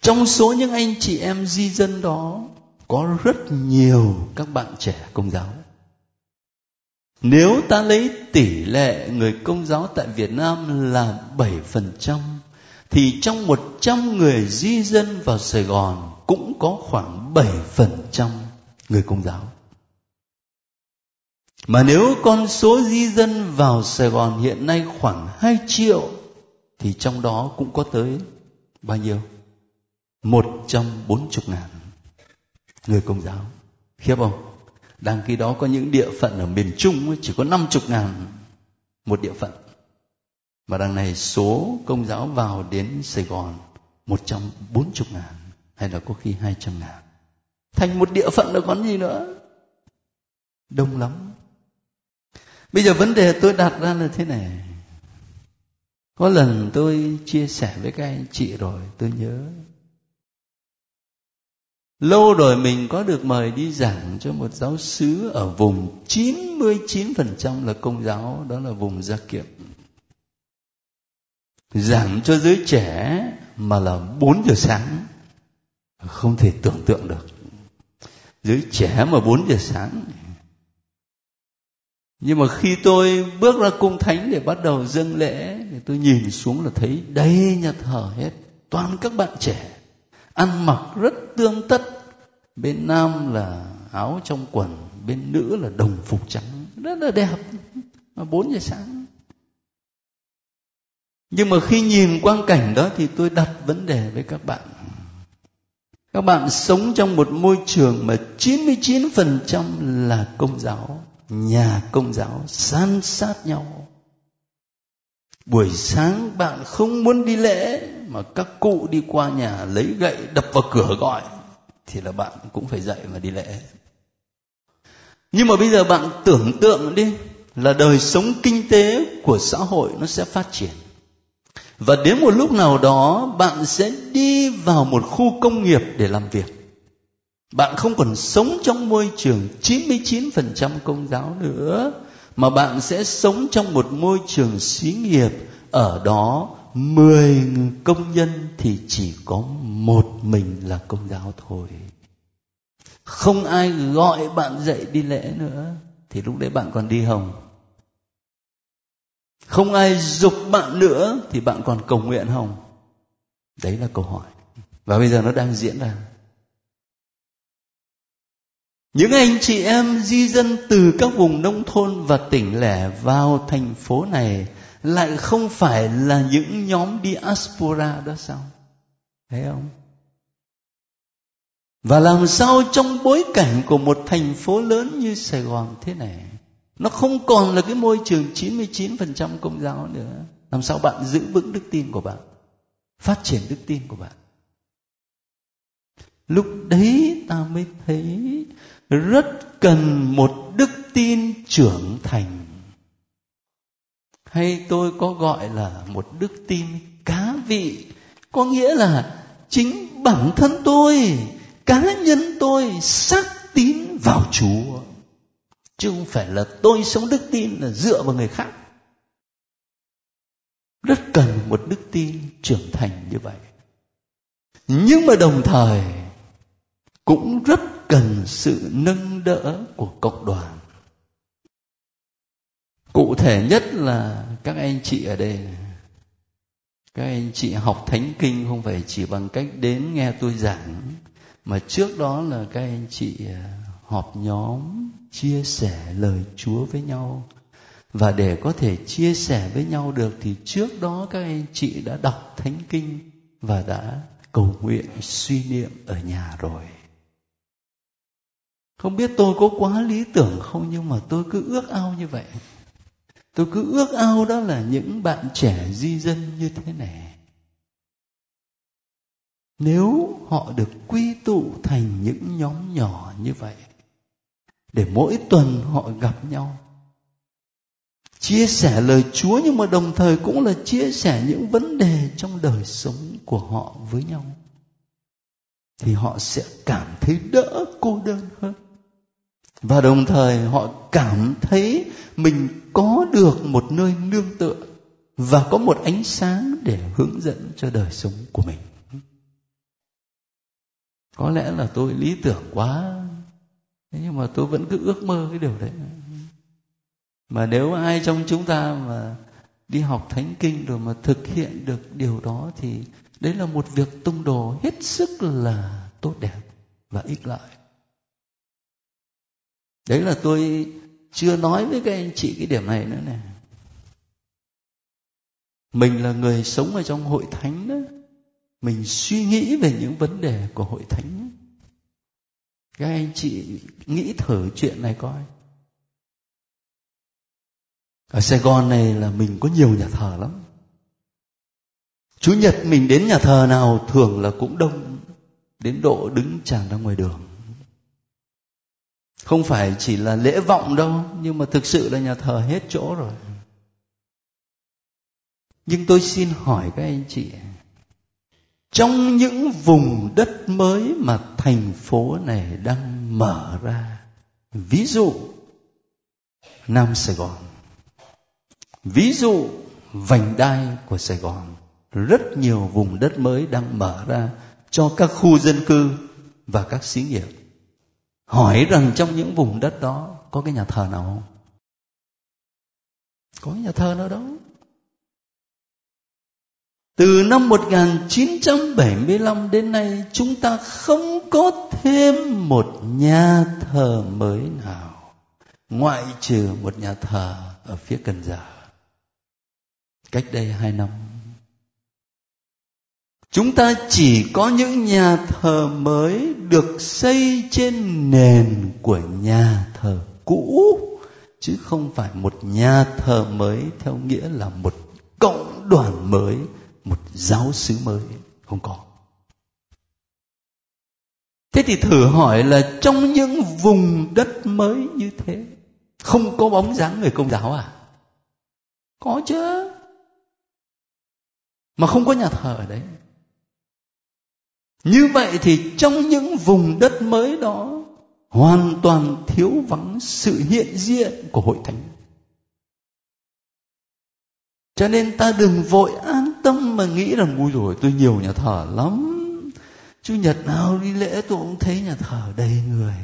S1: Trong số những anh chị em di dân đó, có rất nhiều các bạn trẻ công giáo nếu ta lấy tỷ lệ người công giáo tại Việt Nam là 7%, thì trong 100 người di dân vào Sài Gòn cũng có khoảng 7% người công giáo. Mà nếu con số di dân vào Sài Gòn hiện nay khoảng 2 triệu thì trong đó cũng có tới bao nhiêu? 140 ngàn người công giáo. Khiếp không? Đang khi đó có những địa phận ở miền Trung chỉ có 50 ngàn một địa phận. Và đằng này số công giáo vào đến Sài Gòn 140 ngàn hay là có khi 200 ngàn. Thành một địa phận là còn gì nữa. Đông lắm. Bây giờ vấn đề tôi đặt ra là thế này. Có lần tôi chia sẻ với các anh chị rồi, tôi nhớ. Lâu rồi mình có được mời đi giảng cho một giáo sứ ở vùng 99% là công giáo, đó là vùng Gia Kiệm. Giảng cho giới trẻ mà là 4 giờ sáng. Không thể tưởng tượng được. Giới trẻ mà 4 giờ sáng nhưng mà khi tôi bước ra cung thánh để bắt đầu dâng lễ thì tôi nhìn xuống là thấy đầy nhà thờ hết toàn các bạn trẻ ăn mặc rất tương tất. Bên nam là áo trong quần bên nữ là đồng phục trắng. Rất là đẹp mà bốn giờ sáng. Nhưng mà khi nhìn quang cảnh đó thì tôi đặt vấn đề với các bạn. Các bạn sống trong một môi trường mà 99% là công giáo, nhà công giáo san sát nhau. Buổi sáng bạn không muốn đi lễ mà các cụ đi qua nhà lấy gậy đập vào cửa gọi, thì là bạn cũng phải dậy mà đi lễ. Nhưng mà bây giờ bạn tưởng tượng đi, là đời sống kinh tế của xã hội nó sẽ phát triển và đến một lúc nào đó, bạn sẽ đi vào một khu công nghiệp để làm việc bạn không còn sống trong môi trường 99% công giáo nữa, mà bạn sẽ sống trong một môi trường xí nghiệp ở đó 10 công nhân thì chỉ có một mình là công giáo thôi. Không ai gọi bạn dậy đi lễ nữa, thì lúc đấy bạn còn đi hồng. Không ai dục bạn nữa, thì bạn còn cầu nguyện không đấy là câu hỏi. Và bây giờ nó đang diễn ra. Những anh chị em di dân từ các vùng nông thôn và tỉnh lẻ vào thành phố này lại không phải là những nhóm diaspora đó sao? Thấy không? Và làm sao trong bối cảnh của một thành phố lớn như Sài Gòn thế này, nó không còn là cái môi trường 99% công giáo nữa? Làm sao bạn giữ vững đức tin của bạn, phát triển đức tin của bạn? Lúc đấy ta mới thấy rất cần một đức tin trưởng thành hay tôi có gọi là một đức tin cá vị? Có nghĩa là chính bản thân tôi, cá nhân tôi xác tín vào chúa. Chứ không phải là tôi sống đức tin, là dựa vào người khác. Rất cần một đức tin trưởng thành như vậy. Nhưng mà đồng thời, cũng rất cần sự nâng đỡ của cộng đoàn cụ thể nhất là các anh chị ở đây các anh chị học thánh kinh không phải chỉ bằng cách đến nghe tôi giảng, mà trước đó là các anh chị à, họp nhóm chia sẻ lời Chúa với nhau. Và để có thể chia sẻ với nhau được thì trước đó các anh chị đã đọc thánh kinh và đã cầu nguyện, suy niệm ở nhà rồi. Không biết tôi có quá lý tưởng không, nhưng mà tôi cứ ước ao như vậy tôi cứ ước ao đó là những bạn trẻ di dân như thế này. Nếu họ được quy tụ thành những nhóm nhỏ như vậy, để mỗi tuần họ gặp nhau, chia sẻ lời chúa nhưng mà đồng thời cũng là chia sẻ những vấn đề trong đời sống của họ với nhau, thì họ sẽ cảm thấy đỡ cô đơn hơn. Và đồng thời họ cảm thấy mình có được một nơi nương tựa và có một ánh sáng để hướng dẫn cho đời sống của mình. Có lẽ là tôi lý tưởng quá, thế nhưng mà tôi vẫn cứ ước mơ cái điều đấy. Mà nếu ai trong chúng ta mà đi học thánh kinh rồi mà thực hiện được điều đó thì đấy là một việc tung đồ hết sức là tốt đẹp và ích lợi. Đấy là tôi chưa nói với các anh chị cái điểm này nữa nè. Mình là người sống ở trong hội thánh đó. Mình suy nghĩ về những vấn đề của hội thánh các anh chị nghĩ thử chuyện này coi. Ở sài gòn này là mình có nhiều nhà thờ lắm. Chủ nhật mình đến nhà thờ nào thường là cũng đông. Đến độ đứng tràn ra ngoài đường không phải chỉ là lễ vọng đâu, nhưng mà thực sự là nhà thờ hết chỗ rồi. Nhưng tôi xin hỏi các anh chị, trong những vùng đất mới mà thành phố này đang mở ra, ví dụ nam sài gòn, ví dụ vành đai của sài gòn, rất nhiều vùng đất mới đang mở ra cho các khu dân cư và các xí nghiệp hỏi rằng trong những vùng đất đó có cái nhà thờ nào không? Có nhà thờ nào đâu từ năm 1975 đến nay chúng ta không có thêm một nhà thờ mới nào. Ngoại trừ một nhà thờ ở phía Cần Giờ cách đây hai năm chúng ta chỉ có những nhà thờ mới được xây trên nền của nhà thờ cũ, chứ không phải một nhà thờ mới theo nghĩa là một cộng đoàn mới, một giáo xứ mới. Không có. Thế thì thử hỏi là trong những vùng đất mới như thế, không có bóng dáng người công giáo à? Có chứ. Mà không có nhà thờ ở đấy như vậy thì trong những vùng đất mới đó, hoàn toàn thiếu vắng sự hiện diện của hội thánh. Cho nên ta đừng vội an tâm mà nghĩ rằng vui rồi tôi nhiều nhà thờ lắm. Chủ nhật nào đi lễ tôi cũng thấy nhà thờ đầy người.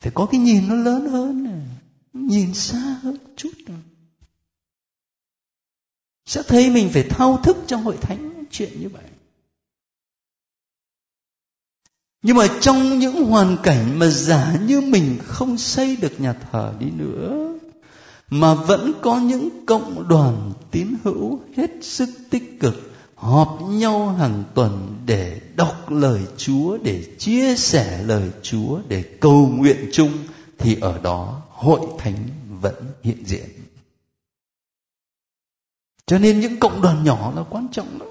S1: Phải có cái nhìn nó lớn hơn này nhìn xa hơn chút này. sẽ thấy mình phải thao thức trong hội thánh chuyện như vậy nhưng mà trong những hoàn cảnh mà giả như mình không xây được nhà thờ đi nữa mà vẫn có những cộng đoàn tín hữu hết sức tích cực họp nhau hàng tuần để đọc lời Chúa, để chia sẻ lời Chúa, để cầu nguyện chung thì ở đó hội thánh vẫn hiện diện. Cho nên những cộng đoàn nhỏ là quan trọng lắm.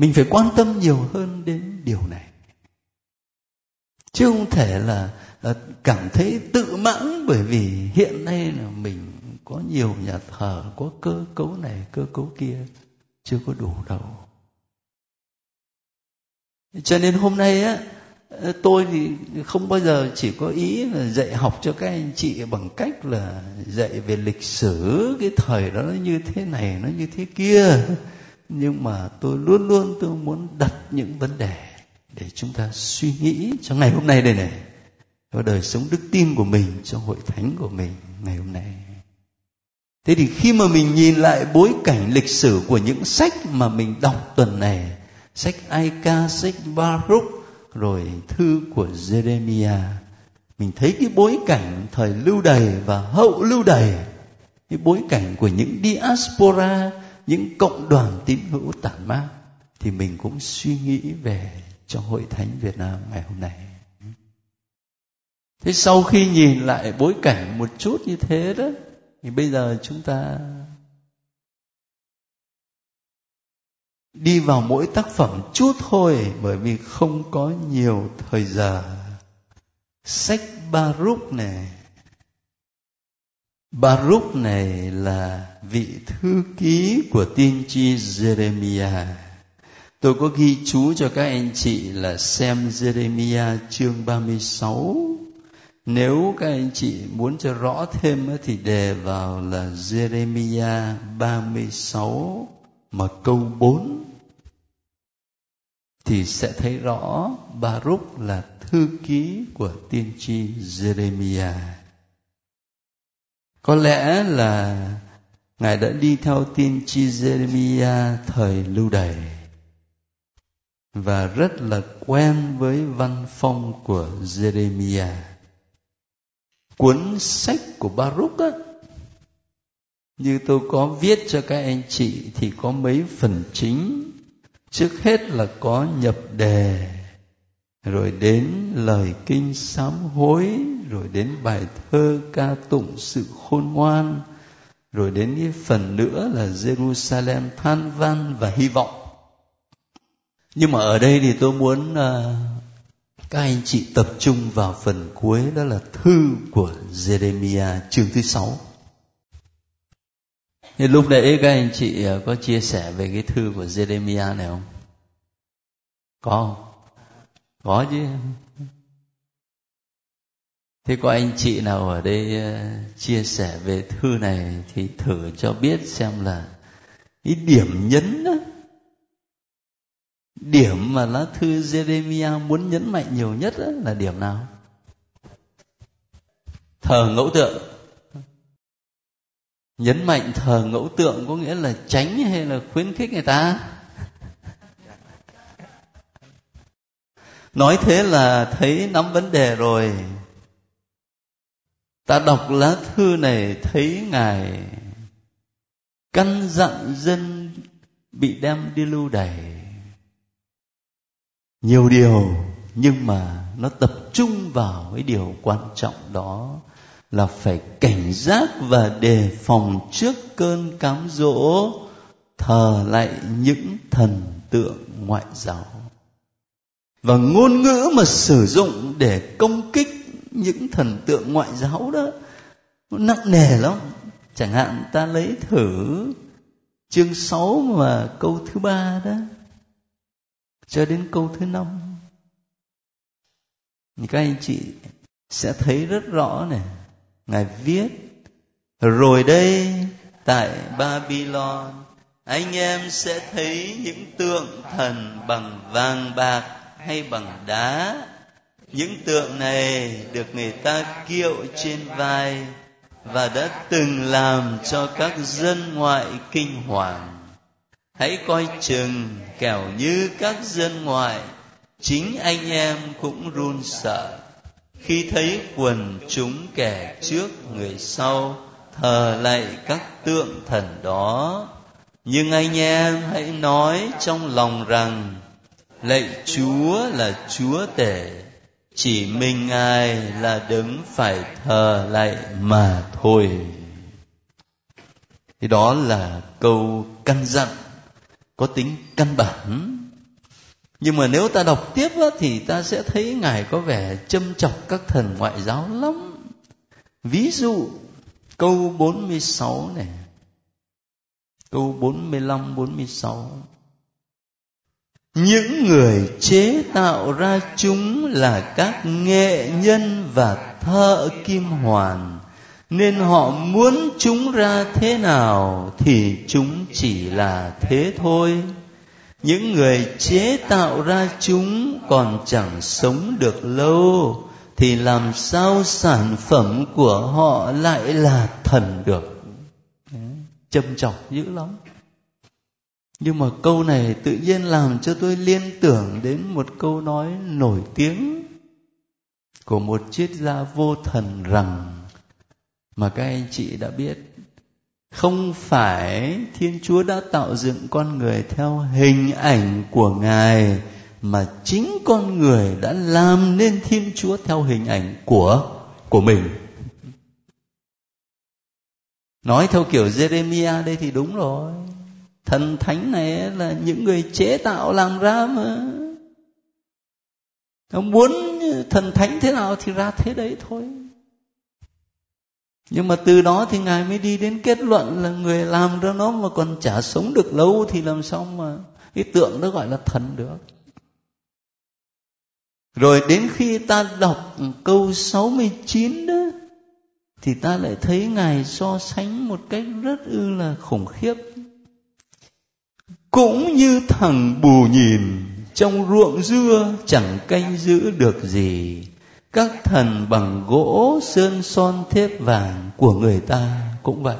S1: Mình phải quan tâm nhiều hơn đến điều này. Chứ không thể là cảm thấy tự mãn bởi vì hiện nay là mình có nhiều nhà thờ, có cơ cấu này, cơ cấu kia, chưa có đủ đâu cho nên hôm nay á, tôi thì không bao giờ chỉ có ý là dạy học cho các anh chị bằng cách là dạy về lịch sử, cái thời đó nó như thế này, nó như thế kia nhưng mà tôi luôn luôn tôi muốn đặt những vấn đề để chúng ta suy nghĩ cho ngày hôm nay đây này. Cho đời sống đức tin của mình, cho hội thánh của mình ngày hôm nay. Thế thì khi mà mình nhìn lại bối cảnh lịch sử của những sách mà mình đọc tuần này, sách ai ca sách baruch, rồi thư của jeremiah, mình thấy cái bối cảnh thời lưu đày và hậu lưu đày, cái bối cảnh của những diaspora những cộng đoàn tín hữu tản mát thì mình cũng suy nghĩ về cho hội thánh việt nam ngày hôm nay. Thế sau khi nhìn lại bối cảnh một chút như thế đó, thì bây giờ chúng ta đi vào mỗi tác phẩm chút thôi, bởi vì không có nhiều thời giờ. Sách Baruch này. Baruch này là vị thư ký của tiên tri Jeremiah. Tôi có ghi chú cho các anh chị là xem Jeremiah chương 36 nếu các anh chị muốn cho rõ thêm thì đề vào là Jeremiah 36 mà câu 4 thì sẽ thấy rõ Baruch là thư ký của tiên tri Jeremiah. Có lẽ là Ngài đã đi theo tiên tri Jeremiah thời lưu đày và rất là quen với văn phong của Jeremiah. Cuốn sách của Baruch á, như tôi có viết cho các anh chị thì có mấy phần chính. Trước hết là có nhập đề rồi đến lời kinh sám hối rồi đến bài thơ ca tụng sự khôn ngoan rồi đến cái phần nữa là Jerusalem than van và hy vọng nhưng mà ở đây thì tôi muốn uh, các anh chị tập trung vào phần cuối đó là thư của Jeremia chương thứ sáu. Thì lúc nãy các anh chị à, có chia sẻ về cái thư của Jeremia này không? Có không? Có chứ. Thế có anh chị nào ở đây ờ, chia sẻ về thư này thì thử cho biết xem là cái điểm nhấn đó, điểm mà lá thư Jeremiah muốn nhấn mạnh nhiều nhất là điểm nào? Thờ ngẫu tượng. Nhấn mạnh thờ ngẫu tượng có nghĩa là tránh hay là khuyến khích người ta? Nói thế là thấy nắm vấn đề rồi. Ta đọc lá thư này thấy ngài căn dặn dân bị đem đi lưu đày. Nhiều điều, nhưng mà nó tập trung vào cái điều quan trọng đó là phải cảnh giác và đề phòng trước cơn cám dỗ, thờ lại những thần tượng ngoại giáo và ngôn ngữ mà sử dụng để công kích những thần tượng ngoại giáo đó, nó nặng nề lắm. Chẳng hạn ta lấy thử chương 6 mà câu thứ ba đó, cho đến câu thứ năm. Các anh chị sẽ thấy rất rõ này. Ngài viết, rồi đây, tại babylon, anh em sẽ thấy những tượng thần bằng vàng bạc hay bằng đá. Những tượng này được người ta kiệu trên vai và đã từng làm cho các dân ngoại kinh hoàng. Hãy coi chừng kẻo như các dân ngoại, chính anh em cũng run sợ. Khi thấy quần chúng kẻ trước người sau thờ lạy các tượng thần đó, nhưng anh em hãy nói trong lòng rằng lạy chúa là chúa tể. Chỉ mình ngài là đứng phải thờ lại mà thôi. Thì đó là câu căn dặn có tính căn bản. Nhưng mà nếu ta đọc tiếp á, thì ta sẽ thấy ngài có vẻ châm chọc các thần ngoại giáo lắm. Ví dụ câu 46 này. Câu 45 46 những người chế tạo ra chúng là các nghệ nhân và thợ kim hoàn. Nên họ muốn chúng ra thế nào thì chúng chỉ là thế thôi. Những người chế tạo ra chúng còn chẳng sống được lâu, thì làm sao sản phẩm của họ lại là thần được? Châm chọc dữ lắm nhưng mà câu này tự nhiên làm cho tôi liên tưởng đến một câu nói nổi tiếng của một triết gia vô thần rằng, mà các anh chị đã biết, không phải thiên chúa đã tạo dựng con người theo hình ảnh của ngài, mà chính con người đã làm nên thiên chúa theo hình ảnh của của mình. Nói theo kiểu jeremiah đây thì đúng rồi thần thánh này là những người chế tạo, làm ra mà. Nó muốn thần thánh thế nào thì ra thế đấy thôi. Nhưng mà từ đó thì ngài mới đi đến kết luận là người làm ra nó mà còn chả sống được lâu thì làm sao mà cái tượng nó gọi là thần được. Rồi đến khi ta đọc câu 69 đó, thì ta lại thấy ngài so sánh một cách rất ư là khủng khiếp cũng như thằng bù nhìn, trong ruộng dưa chẳng canh giữ được gì. Các thần bằng gỗ, sơn son, thép vàng của người ta cũng vậy.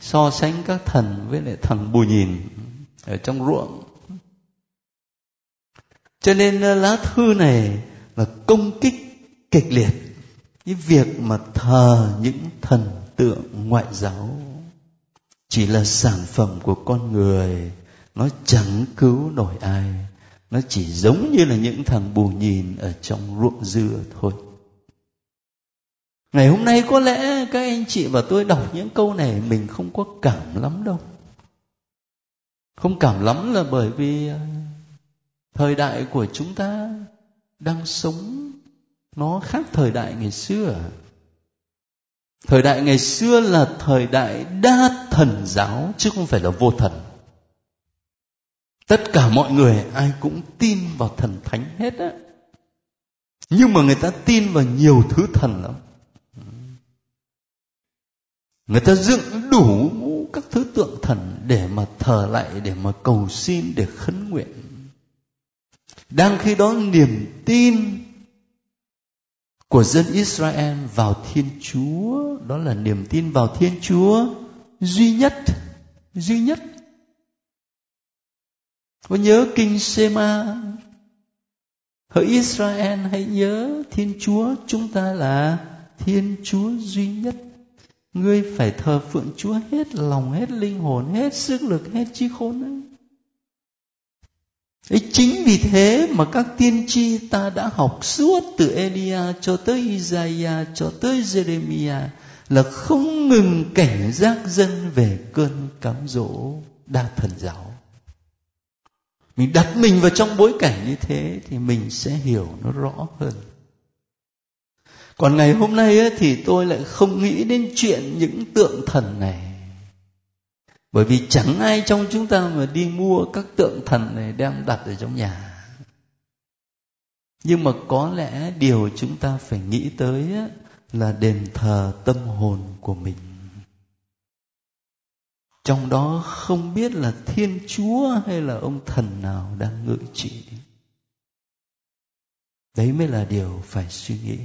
S1: So sánh các thần với lại thằng bù nhìn ở trong ruộng. Cho nên ờ, lá thư này là công kích kịch liệt. Cái việc mà thờ những thần tượng ngoại giáo chỉ là sản phẩm của con người. Nó chẳng cứu nổi ai. Nó chỉ giống như là những thằng bù nhìn ở trong ruộng dưa thôi. Ngày hôm nay có lẽ các anh chị và tôi đọc những câu này mình không có cảm lắm đâu. Không cảm lắm là bởi vì à, thời đại của chúng ta đang sống nó khác thời đại ngày xưa thời đại ngày xưa là thời đại đa thần giáo, chứ không phải là vô thần. Tất cả mọi người ai cũng tin vào thần thánh hết á. Nhưng mà người ta tin vào nhiều thứ thần lắm. Người ta dựng đủ các thứ tượng thần để mà thờ lại, để mà cầu xin, để khấn nguyện. Đang khi đó niềm tin của dân Israel vào Thiên Chúa. Đó là niềm tin vào Thiên Chúa duy nhất duy nhất. Có nhớ kinh Sema? Hỡi Israel hãy nhớ Thiên Chúa chúng ta là Thiên Chúa duy nhất. Ngươi phải thờ phượng Chúa hết lòng, hết linh hồn, hết sức lực, hết trí khôn ấy. Ấy chính vì thế mà các tiên tri ta đã học suốt từ Elia cho tới Isaiah cho tới Jeremiah là không ngừng cảnh giác dân về cơn cám dỗ đa thần giáo. Mình đặt mình vào trong bối cảnh như thế thì mình sẽ hiểu nó rõ hơn còn ngày hôm nay ấy, thì tôi lại không nghĩ đến chuyện những tượng thần này bởi vì chẳng ai trong chúng ta mà đi mua các tượng thần này đem đặt ở trong nhà. Nhưng mà có lẽ điều chúng ta phải nghĩ tới là đền thờ tâm hồn của mình. Trong đó không biết là thiên chúa hay là ông thần nào đang ngự trị. Đấy mới là điều phải suy nghĩ.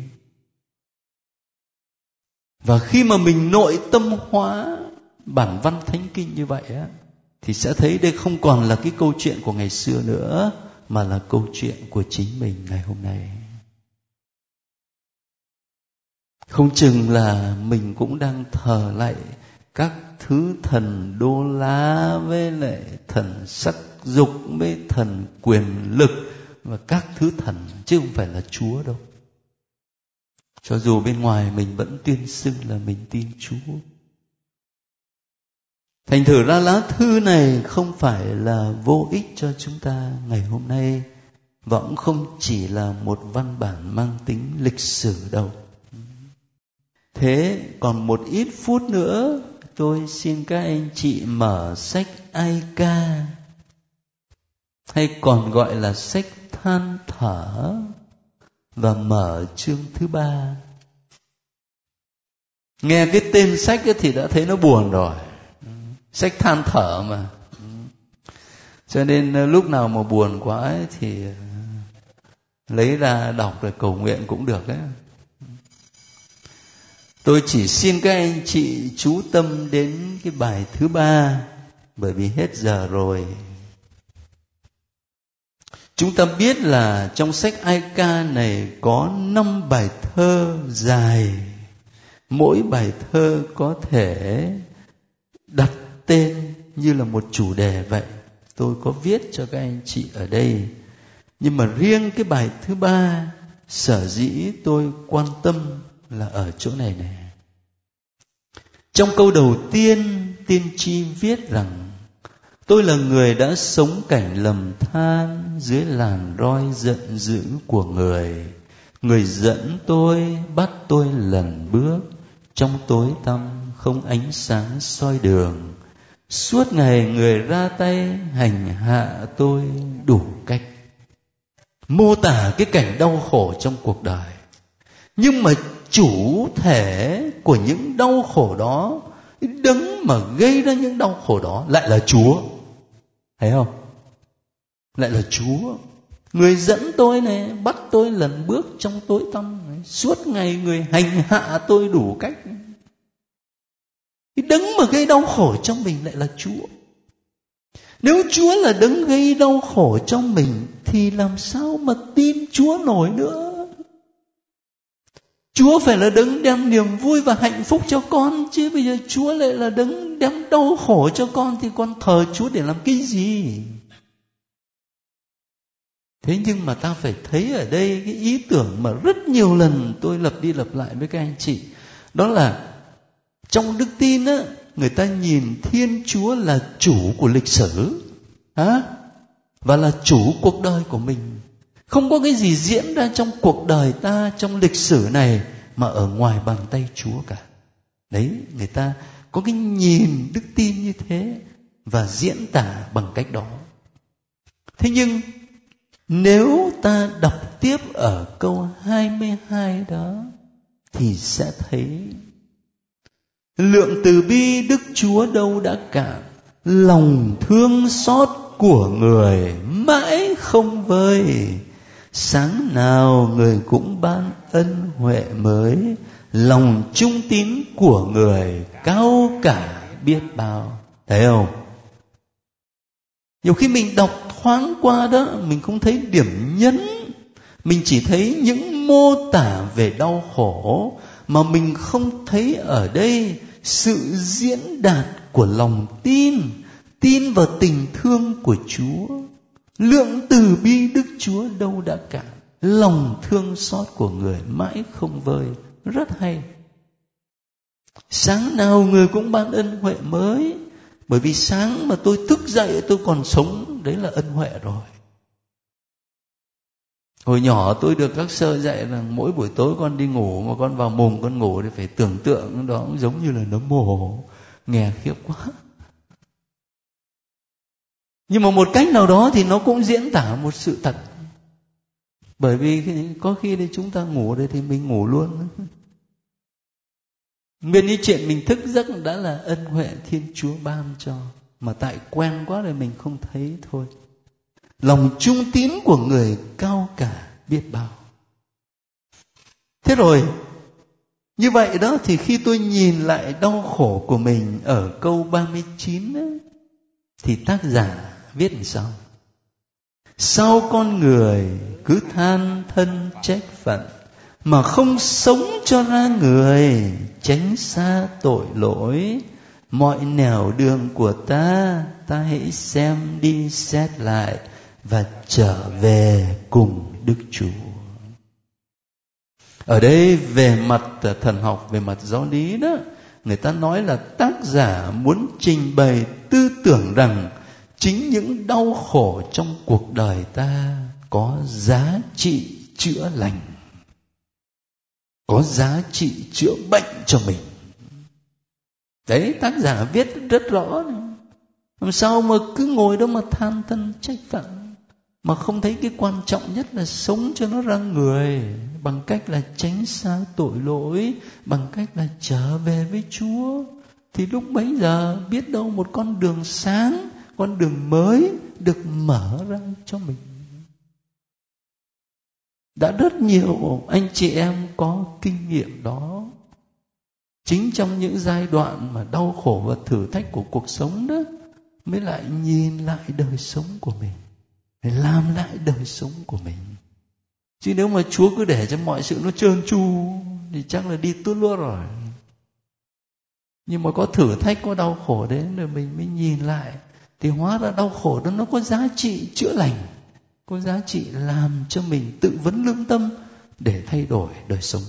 S1: Và khi mà mình nội tâm hóa bản văn thánh kinh như vậy á, thì sẽ thấy đây không còn là cái câu chuyện của ngày xưa nữa, mà là câu chuyện của chính mình ngày hôm nay. Không chừng là mình cũng đang thờ lại các thứ thần đô la với lại thần sắc dục với thần quyền lực và các thứ thần, chứ không phải là chúa đâu. Cho dù bên ngoài mình vẫn tuyên xưng là mình tin chúa thành thử ra lá thư này không phải là vô ích cho chúng ta ngày hôm nay, và cũng không chỉ là một văn bản mang tính lịch sử đâu. Thế còn một ít phút nữa, tôi xin các anh chị mở sách ai ca, hay còn gọi là sách than thở, và mở chương thứ ba. Nghe cái tên sách thì đã thấy nó buồn rồi sách than thở mà. Cho nên ờ, lúc nào mà buồn quá ấy thì ờ, lấy ra đọc rồi cầu nguyện cũng được đấy tôi chỉ xin các anh chị chú tâm đến cái bài thứ ba, bởi vì hết giờ rồi. Chúng ta biết là trong sách Ai ca này có năm bài thơ dài. Mỗi bài thơ có thể đặt tên như là một chủ đề vậy. Tôi có viết cho các anh chị ở đây. Nhưng mà riêng cái bài thứ ba sở dĩ tôi quan tâm là ở chỗ này này. Trong câu đầu tiên tiên tri viết rằng Tôi là người đã sống cảnh lầm than dưới làn roi giận dữ của người. Người dẫn tôi, bắt tôi lần bước, trong tối tăm không ánh sáng soi đường. Suốt ngày người ra tay hành hạ tôi đủ cách. Mô tả cái cảnh đau khổ trong cuộc đời. Nhưng mà chủ thể của những đau khổ đó, đấng mà gây ra những đau khổ đó lại là chúa. Thấy không? Lại là chúa. Người dẫn tôi này, bắt tôi lần bước trong tối tăm suốt ngày người hành hạ tôi đủ cách cái đấng mà gây đau khổ trong mình lại là chúa. Nếu chúa là đấng gây đau khổ trong mình, thì làm sao mà tin chúa nổi nữa? Chúa phải là đấng đem niềm vui và hạnh phúc cho con, chứ bây giờ chúa lại là đấng đem đau khổ cho con, thì con thờ chúa để làm cái gì? Thế nhưng mà ta phải thấy ở đây cái ý tưởng mà rất nhiều lần tôi lặp đi lặp lại với các anh chị. Đó là trong đức tin á, người ta nhìn thiên chúa là chủ của lịch sử. Á và là chủ cuộc đời của mình. Không có cái gì diễn ra trong cuộc đời ta trong lịch sử này mà ở ngoài bàn tay chúa cả. Đấy, người ta có cái nhìn đức tin như thế và diễn tả bằng cách đó. Thế nhưng, nếu ta đọc tiếp ở câu 22 đó, thì sẽ thấy lượng từ bi Đức Chúa đâu đã cạn lòng thương xót của người mãi không vơi. Sáng nào người cũng ban ân huệ mới. Lòng trung tín của người cao cả biết bao. Thấy không? Nhiều khi mình đọc thoáng qua đó, mình không thấy điểm nhấn. Mình chỉ thấy những mô tả về đau khổ mà mình không thấy ở đây sự diễn đạt của lòng tin tin vào tình thương của chúa. Lượng từ bi đức chúa đâu đã cạn lòng thương xót của người mãi không vơi. Rất hay. Sáng nào người cũng ban ân huệ mới. Bởi vì sáng mà tôi thức dậy tôi còn sống, đấy là ân huệ rồi hồi nhỏ tôi được các sơ dạy rằng mỗi buổi tối con đi ngủ mà con vào mùng con ngủ thì phải tưởng tượng đó giống như là nấm mồ nghe khiếp quá. Nhưng mà một cách nào đó thì nó cũng diễn tả một sự thật. Bởi vì có khi thì chúng ta ngủ đây thì mình ngủ luôn. Nguyên những chuyện mình thức giấc đã là ân huệ thiên chúa ban cho, mà tại quen quá rồi mình không thấy thôi lòng trung tín của người cao cả biết bao. Thế rồi như vậy đó thì khi tôi nhìn lại đau khổ của mình ở câu 39 ấy, thì tác giả viết làm sao? Sao con người cứ than thân trách phận mà không sống cho ra người tránh xa tội lỗi? Mọi nẻo đường của ta ta hãy xem đi xét lại và trở về cùng đức chúa. Ở đây về mặt ờ, thần học, về mặt giáo lý đó, người ta nói là tác giả muốn trình bày tư tưởng rằng chính những đau khổ trong cuộc đời ta có giá trị chữa lành, có giá trị chữa bệnh cho mình. Đấy, tác giả viết rất rõ này. làm sao mà cứ ngồi đó mà than thân trách phận mà không thấy cái quan trọng nhất là sống cho nó ra người, bằng cách là tránh xa tội lỗi, bằng cách là trở về với chúa. Thì lúc bấy giờ biết đâu một con đường sáng, con đường mới được mở ra cho mình. Đã rất nhiều anh chị em có kinh nghiệm đó. Chính trong những giai đoạn mà đau khổ và thử thách của cuộc sống đó, mới lại nhìn lại đời sống của mình để làm lại đời sống của mình. Chứ nếu mà chúa cứ để cho mọi sự nó trơn tru, thì chắc là đi tuốt luôn rồi. Nhưng mà có thử thách, có đau khổ đến rồi mình mới nhìn lại, thì hóa ra đau khổ đó nó có giá trị chữa lành, có giá trị làm cho mình tự vấn lương tâm để thay đổi đời sống.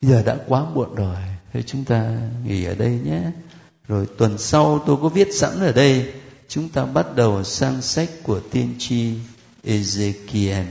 S1: Giờ đã quá muộn rồi, thế chúng ta nghỉ ở đây nhé. Rồi tuần sau tôi có viết sẵn ở đây chúng ta bắt đầu sang sách của tiên tri Ezekiel.